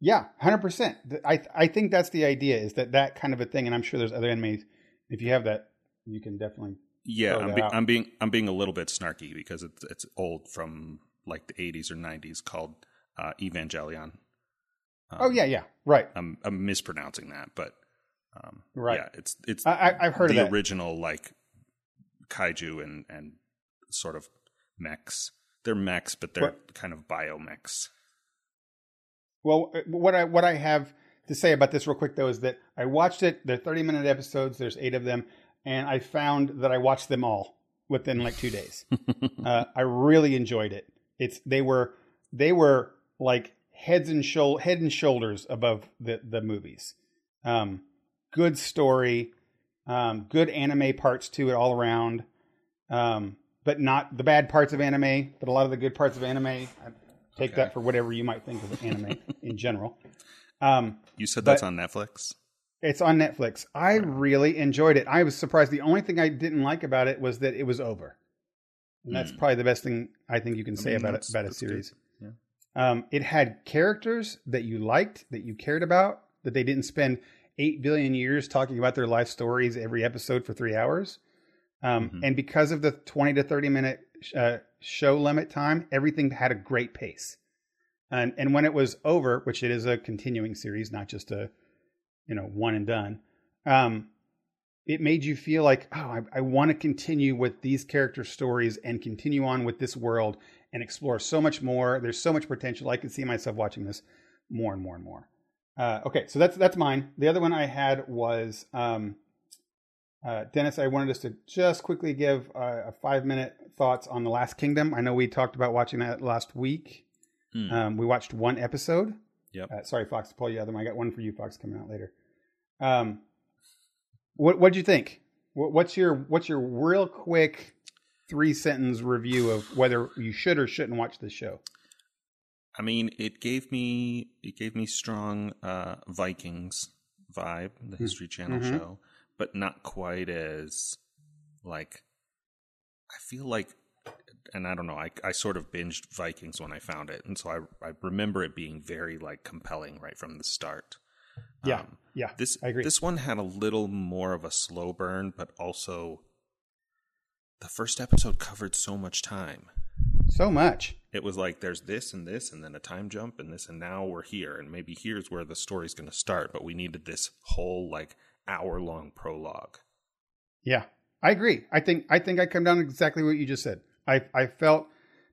Yeah, hundred percent. I I think that's the idea is that that kind of a thing, and I'm sure there's other animes. If you have that, you can definitely. Yeah, I'm, be- I'm being I'm being a little bit snarky because it's it's old from like the 80s or 90s called uh, Evangelion. Um, Oh yeah, yeah, right. I'm I'm mispronouncing that, but um, Right. Yeah, it's it's I, I've heard the original like kaiju and and sort of mechs. They're mechs, but they're What- kind of biomechs. Well, uh, what I what I have to say about this real quick though is that I watched it. They're 30 minute episodes. There's eight of them, and I found that I watched them all within like two days. uh, I really enjoyed it. It's they were they were like heads and shoul head and shoulders above the the movies. Um, good story, um, good anime parts to it all around, um, but not the bad parts of anime, but a lot of the good parts of anime. I take Okay. that for whatever you might think of anime in general. Um, You said that's on Netflix. it's on Netflix. I really enjoyed it. I was surprised. The only thing I didn't like about it was that it was over. And that's Hmm. probably the best thing I think you can I say mean, about it, about a series. Yeah. Um, it had characters that you liked, that you cared about, that they didn't spend eight billion years talking about their life stories every episode for three hours. Um, Mhm. And because of the twenty to thirty minute uh, show limit time, everything had a great pace. And and when it was over, which it is a continuing series, not just a you know one and done, um, it made you feel like, oh, I, I want to continue with these character stories and continue on with this world and explore so much more. There's so much potential. I could see myself watching this more and more and more. Uh, okay, so that's that's mine. The other one I had was um, uh, Dennis. I wanted us to just quickly give uh, a five minute thoughts on the Last Kingdom. I know we talked about watching that last week. Hmm. Um, we watched one episode. Yep. Uh, sorry, Fox, to pull you out of them. I got one for you, Fox, coming out later. Um, what what'd you think? What, what's your what's your real quick three sentence review of whether you should or shouldn't watch this show? I mean, it gave me it gave me strong uh, Vikings vibe, the History Channel Mhm. show, but not quite as like. I feel like, and I don't know. I I sort of binged Vikings when I found it, and so I I remember it being very like compelling right from the start. Yeah, Um, yeah, this I agree. this one had a little more of a slow burn, but also the first episode covered so much time so much. it was like there's this and this and then a time jump and this and now we're here and maybe here's where the story's going to start but we needed this whole like hour long prologue Yeah, I agree. I think I think I come down to exactly what you just said. I I felt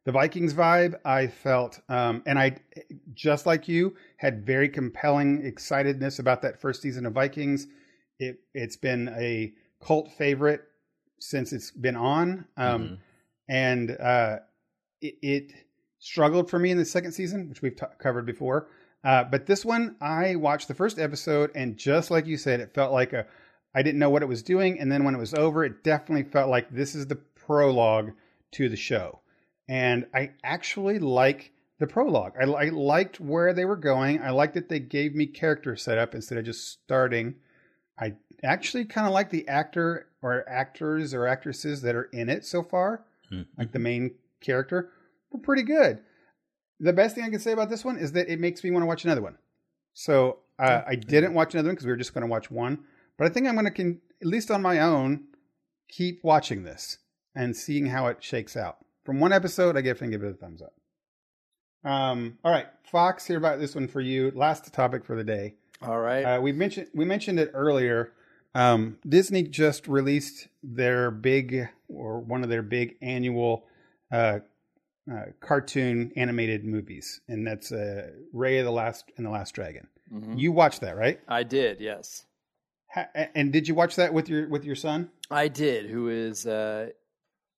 the Vikings vibe. I felt, um, and I just like you had very compelling excitedness about that first season of Vikings. It it's been a cult favorite since it's been on, um, Mhm. and uh, it, it struggled for me in the second season, which we've t- covered before. Uh, but this one, I watched the first episode, and just like you said, it felt like a I didn't know what it was doing, and then when it was over, it definitely felt like this is the prologue to the show, and I actually like the prologue. I, I liked where they were going. I liked that they gave me character setup instead of just starting. I actually kind of like the actor or actors or actresses that are in it so far Mhm. like the main character, were pretty good. The best thing I can say about this one is that it makes me want to watch another one. So uh, I didn't watch another one because we were just going to watch one, but I think I'm going to, con- at least on my own, keep watching this and seeing how it shakes out. From one episode, I definitely give it a thumbs up. Um, all right, Fox, here about this one for you. Last topic for the day. All right. Uh, we mentioned we mentioned it earlier. Um, Disney just released their big or one of their big annual uh, uh, cartoon animated movies, and that's uh, Ray of the Last and the Last Dragon. Mhm. You watched that, right? I did, yes. Ha- and did you watch that with your with your son? I did. Who is uh,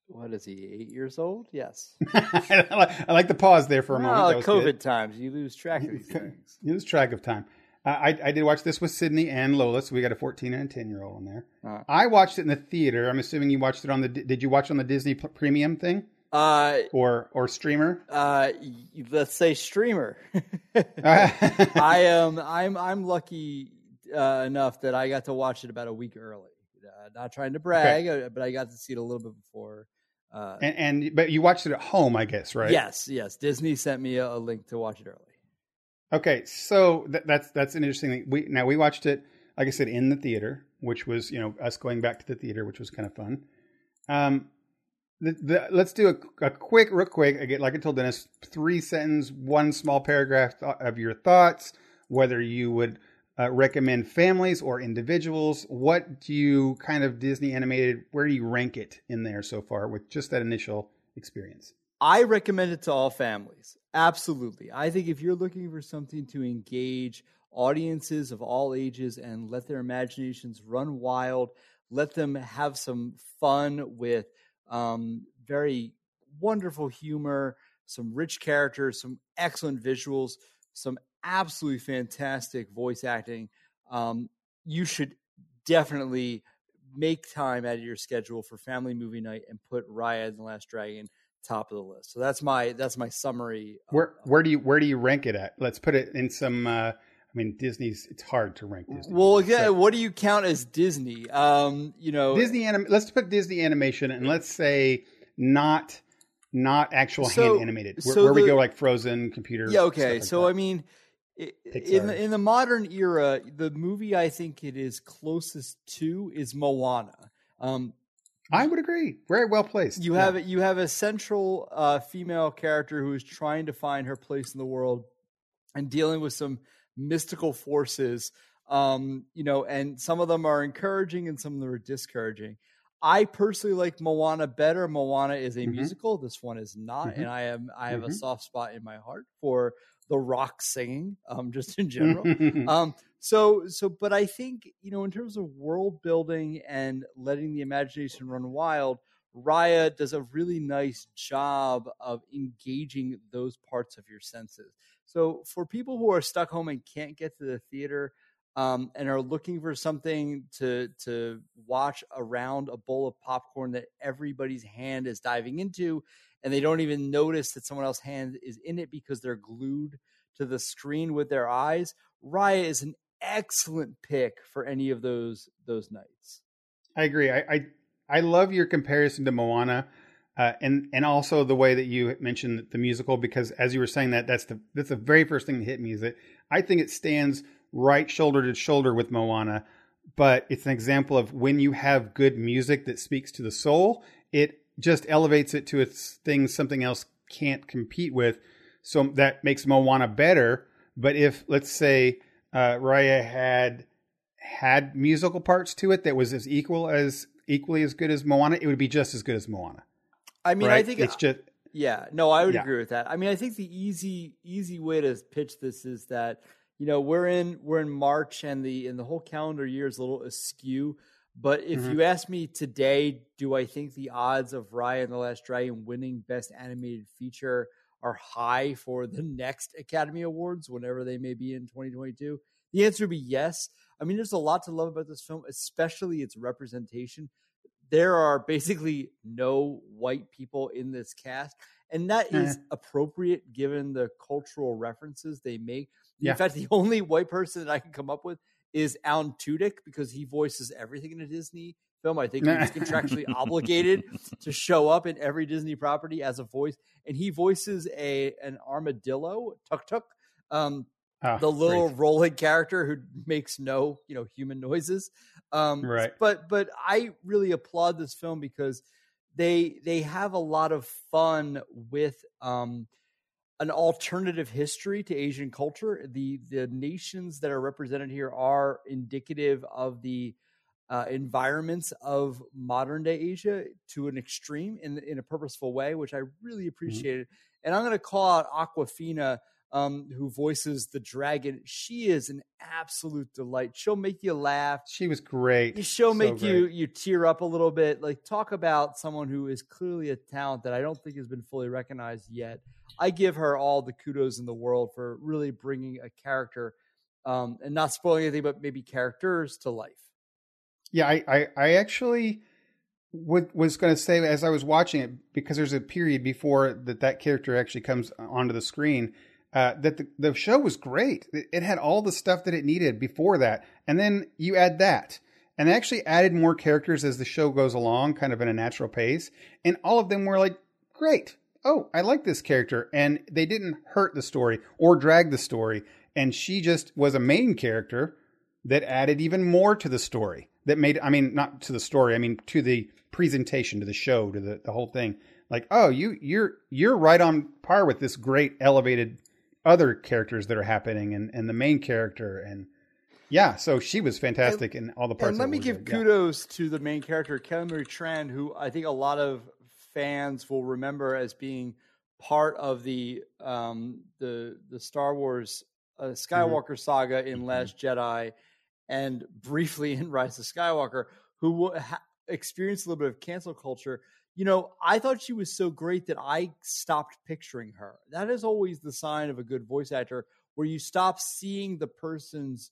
what is he? Eight years old? Yes. I, like, I like the pause there for a moment. Well, That COVID good. times, you lose track of these things. You lose track of time. Uh, I, I did watch this with Sydney and Lola, so we got a 14 and a 10 year old in there. Uh. I watched it in the theater. I'm assuming you watched it on the. Did you watch on the Disney P- Premium thing Uh, or or streamer? uh, let's say streamer. I am. I'm. I'm lucky uh, enough that I got to watch it about a week early. Uh, not trying to brag, uh, but I got to see it a little bit before. Uh, and, and but you watched it at home, I guess, right? Yes, yes. Disney sent me a, a link to watch it early. Okay, so th- that's that's an interesting thing. We now we watched it, like I said, in the theater, which was you know us going back to the theater, which was kind of fun. Um, the, the, let's do a, a quick, real quick. Again, like I told Dennis, three sentence, one small paragraph of your thoughts. Whether you would uh, recommend families or individuals. What do you kind of Disney animated? Where do you rank it in there so far with just that initial experience? I recommend it to all families. Absolutely. I think if you're looking for something to engage audiences of all ages and let their imaginations run wild, let them have some fun with um, very wonderful humor, some rich characters, some excellent visuals, some absolutely fantastic voice acting. Um, you should definitely make time out of your schedule for family movie night and put Raya and the Last Dragon top of the list. So that's my that's my summary. of- Where where do you where do you rank it at? Let's put it in some. Uh, mean, Disney's. It's hard to rank Disney. well, yeah. So- What do you count as Disney? Um, you know, Disney anim- Let's put Disney animation and let's say not not actual So- hand animated. Where, so where we go like Frozen computer. Yeah, okay. like so that. I mean, in the, in the modern era, the movie I think it is closest to is Moana. Um, I would agree. Very well placed. you Yeah. have you have a central uh, female character who is trying to find her place in the world and dealing with some mystical forces. Um, you know, and some of them are encouraging and some of them are discouraging. I personally like Moana better. Moana is a Mhm. musical. This one is not, Mhm. and I am I have a Mhm. soft spot in my heart for the rock singing. Um, just in general. um so so but i think you know in terms of world building and letting the imagination run wild raya does a really nice job of engaging those parts of your senses so for people who are stuck home and can't get to the theater um, and are looking for something to to watch around a bowl of popcorn that everybody's hand is diving into and they don't even notice that someone else's hand is in it because they're glued to the screen with their eyes Raya is an excellent pick for any of those those nights. I agree. I, I I love your comparison to Moana, uh, and and also the way that you mentioned the musical because as you were saying that that's the that's the very first thing that hit me is that I think it stands right shoulder to shoulder with Moana, but it's an example of when you have good music that speaks to the soul, it just elevates it to its thing something else can't compete with. So that makes Moana better. But if let's say uh, Raya had had musical parts to it that was as equal as equally as good as Moana, it would be just as good as Moana. I mean, right? I think it's just yeah, no, I would Yeah. agree with that. I mean, I think the easy easy way to pitch this is that you know we're in we're in March and the and the whole calendar year is a little askew. But if Mhm. you ask me today, do I think the odds of Raya and the Last Dragon winning Best Animated Feature are high for the next Academy Awards, whenever they may be in 2022? The answer would be yes. I mean, there's a lot to love about this film, especially its representation. There are basically no white people in this cast, and that is appropriate given the cultural references they make. Yeah. In fact, the only white person that I can come up with is Alan Tudyk because he voices everything in a Disney film. I think he's contractually obligated to show up in every Disney property as a voice, and he voices a an armadillo, Tuk Tuk, um, ah, the little great. rolling character who makes no you know human noises. Um, Right. But but I really applaud this film because they they have a lot of fun with um, an alternative history to Asian culture. The the nations that are represented here are indicative of the uh, environments of modern day Asia to an extreme in in a purposeful way, which I really appreciated. And I'm going to call out Awkwafina um, who voices the dragon. She is an absolute delight. She'll make you laugh. She was great. She'll So make you great. you tear up a little bit. Like talk about someone who is clearly a talent that I don't think has been fully recognized yet. I give her all the kudos in the world for really bringing a character um, and not spoiling anything, but maybe characters to life. Yeah, I, I, I actually would, was going to say as I was watching it because there's a period before that that character actually comes onto the screen. Uh, that the, the show was great. It, it had all the stuff that it needed before that, and then you add that, and they actually added more characters as the show goes along, kind of in a natural pace, and all of them were like great. Oh, I like this character, and they didn't hurt the story or drag the story, and she just was a main character that added even more to the story that made i mean not to the story i mean to the presentation to the show to the, the whole thing. Like oh you you're you're right on par with this great elevated other characters that are happening and and the main character and yeah so she was fantastic in all the parts And let me give good. Yeah. kudos to the main character, Kelly Marie Tran, who I think a lot of fans will remember as being part of the um, the the Star Wars uh, Skywalker saga in Last Jedi, and briefly in Rise of Skywalker, who ha- experienced a little bit of cancel culture. You know, I thought she was so great that I stopped picturing her. That is always the sign of a good voice actor, where you stop seeing the person's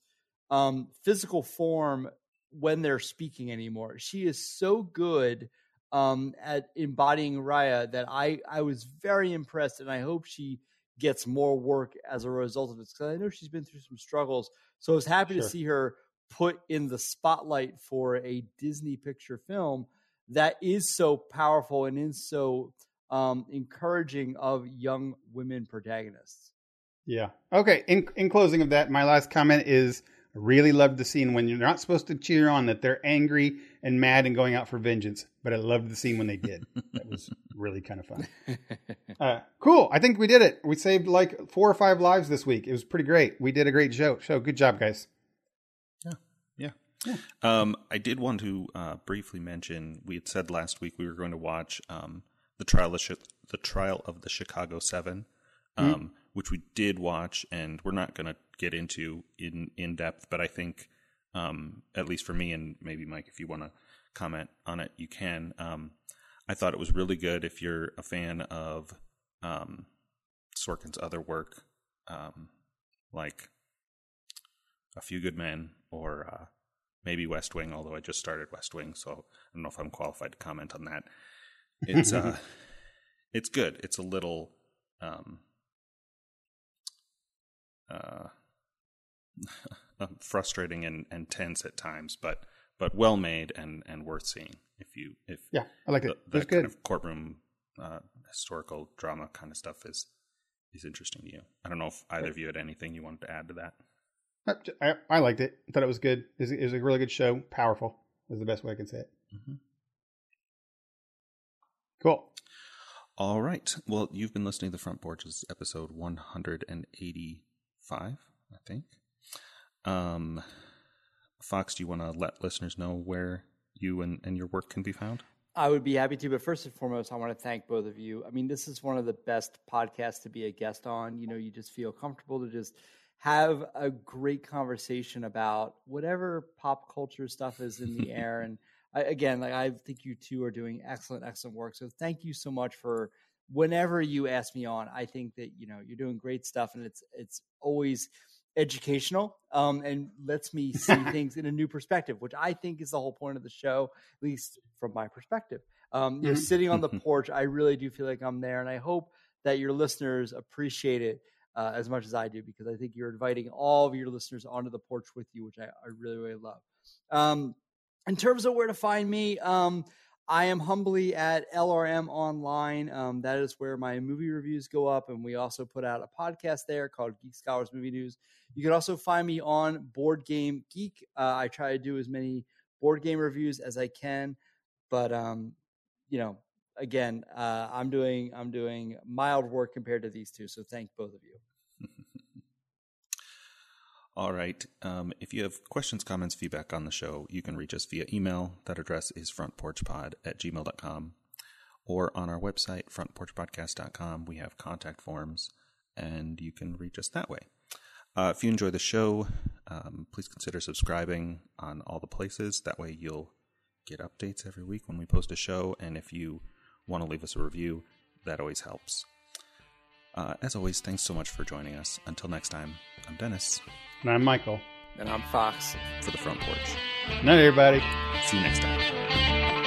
um, physical form when they're speaking anymore. She is so good um, at embodying Raya that I I was very impressed, and I hope she gets more work as a result of this because I know she's been through some struggles. So I was happy to see her put in the spotlight for a Disney picture film that is so powerful and is so um, encouraging of young women protagonists. Yeah. Okay. In in closing of that, my last comment is really loved the scene when you're not supposed to cheer on that they're angry and mad and going out for vengeance, but I loved the scene when they did. that was really kind of fun. Uh, cool. I think we did it. We saved like four or five lives this week. It was pretty great. We did a great show. Show. Good job, guys. Yeah. Um, I did want to uh, briefly mention we had said last week we were going to watch um, the trial of Chi- the trial of the Chicago Seven, um, which we did watch, and we're not going to get into in in depth. But I think, um, at least for me, and maybe Mike, if you want to comment on it, you can. Um, I thought it was really good. If you're a fan of um, Sorkin's other work, um, like A Few Good Men or uh, maybe West Wing, although I just started West Wing, so I don't know if I'm qualified to comment on that. It's uh it's good. It's a little um uh frustrating and, and tense at times, but but well made and, and worth seeing if you if Yeah, I like it. the, It that kind good. of courtroom uh, historical drama kind of stuff is is interesting to you. I don't know if either of you had anything you wanted to add to that. Uh, I, I liked it. Thought it was good. It was, it was a really good show. Powerful is the best way I can say it. Mhm. Cool. All right. Well, you've been listening to the Front Porches episode 185, I think. Um, Fox, do you want to let listeners know where you and, and your work can be found? I would be happy to, but first and foremost, I want to thank both of you. I mean, this is one of the best podcasts to be a guest on. You know, you just feel comfortable to just have a great conversation about whatever pop culture stuff is in the air. And I, again, like I think you two are doing excellent, excellent work. So thank you so much for whenever you ask me on. I think that you know you're doing great stuff, and it's it's always educational um, and lets me see things in a new perspective, which I think is the whole point of the show, at least from my perspective. Um, you know, Mhm. sitting on the porch, I really do feel like I'm there, and I hope that your listeners appreciate it uh, as much as I do because I think you're inviting all of your listeners onto the porch with you, which I, I really, really love. Um, in terms of where to find me, um, I am humbly at LRM Online. Um, that is where my movie reviews go up, and we also put out a podcast there called Geek Scholars Movie News. You can also find me on Board Game Geek. Uh, I try to do as many board game reviews as I can, but um, you know, again, uh, I'm doing I'm doing mild work compared to these two. So thank both of you. All right. Um, if you have questions, comments, feedback on the show, you can reach us via email. That address is frontporchpod at gmail.com or on our website, frontporchpodcast.com. We have contact forms. and you can reach us that way. Uh, if you enjoy the show, um, please consider subscribing on all the places. That way, you'll get updates every week when we post a show. And if you want to leave us a review, that always helps. Uh, as always, thanks so much for joining us. Until next time, I'm Dennis And I'm Michael. And I'm Fox. for the front porch. Night, everybody. See you next time.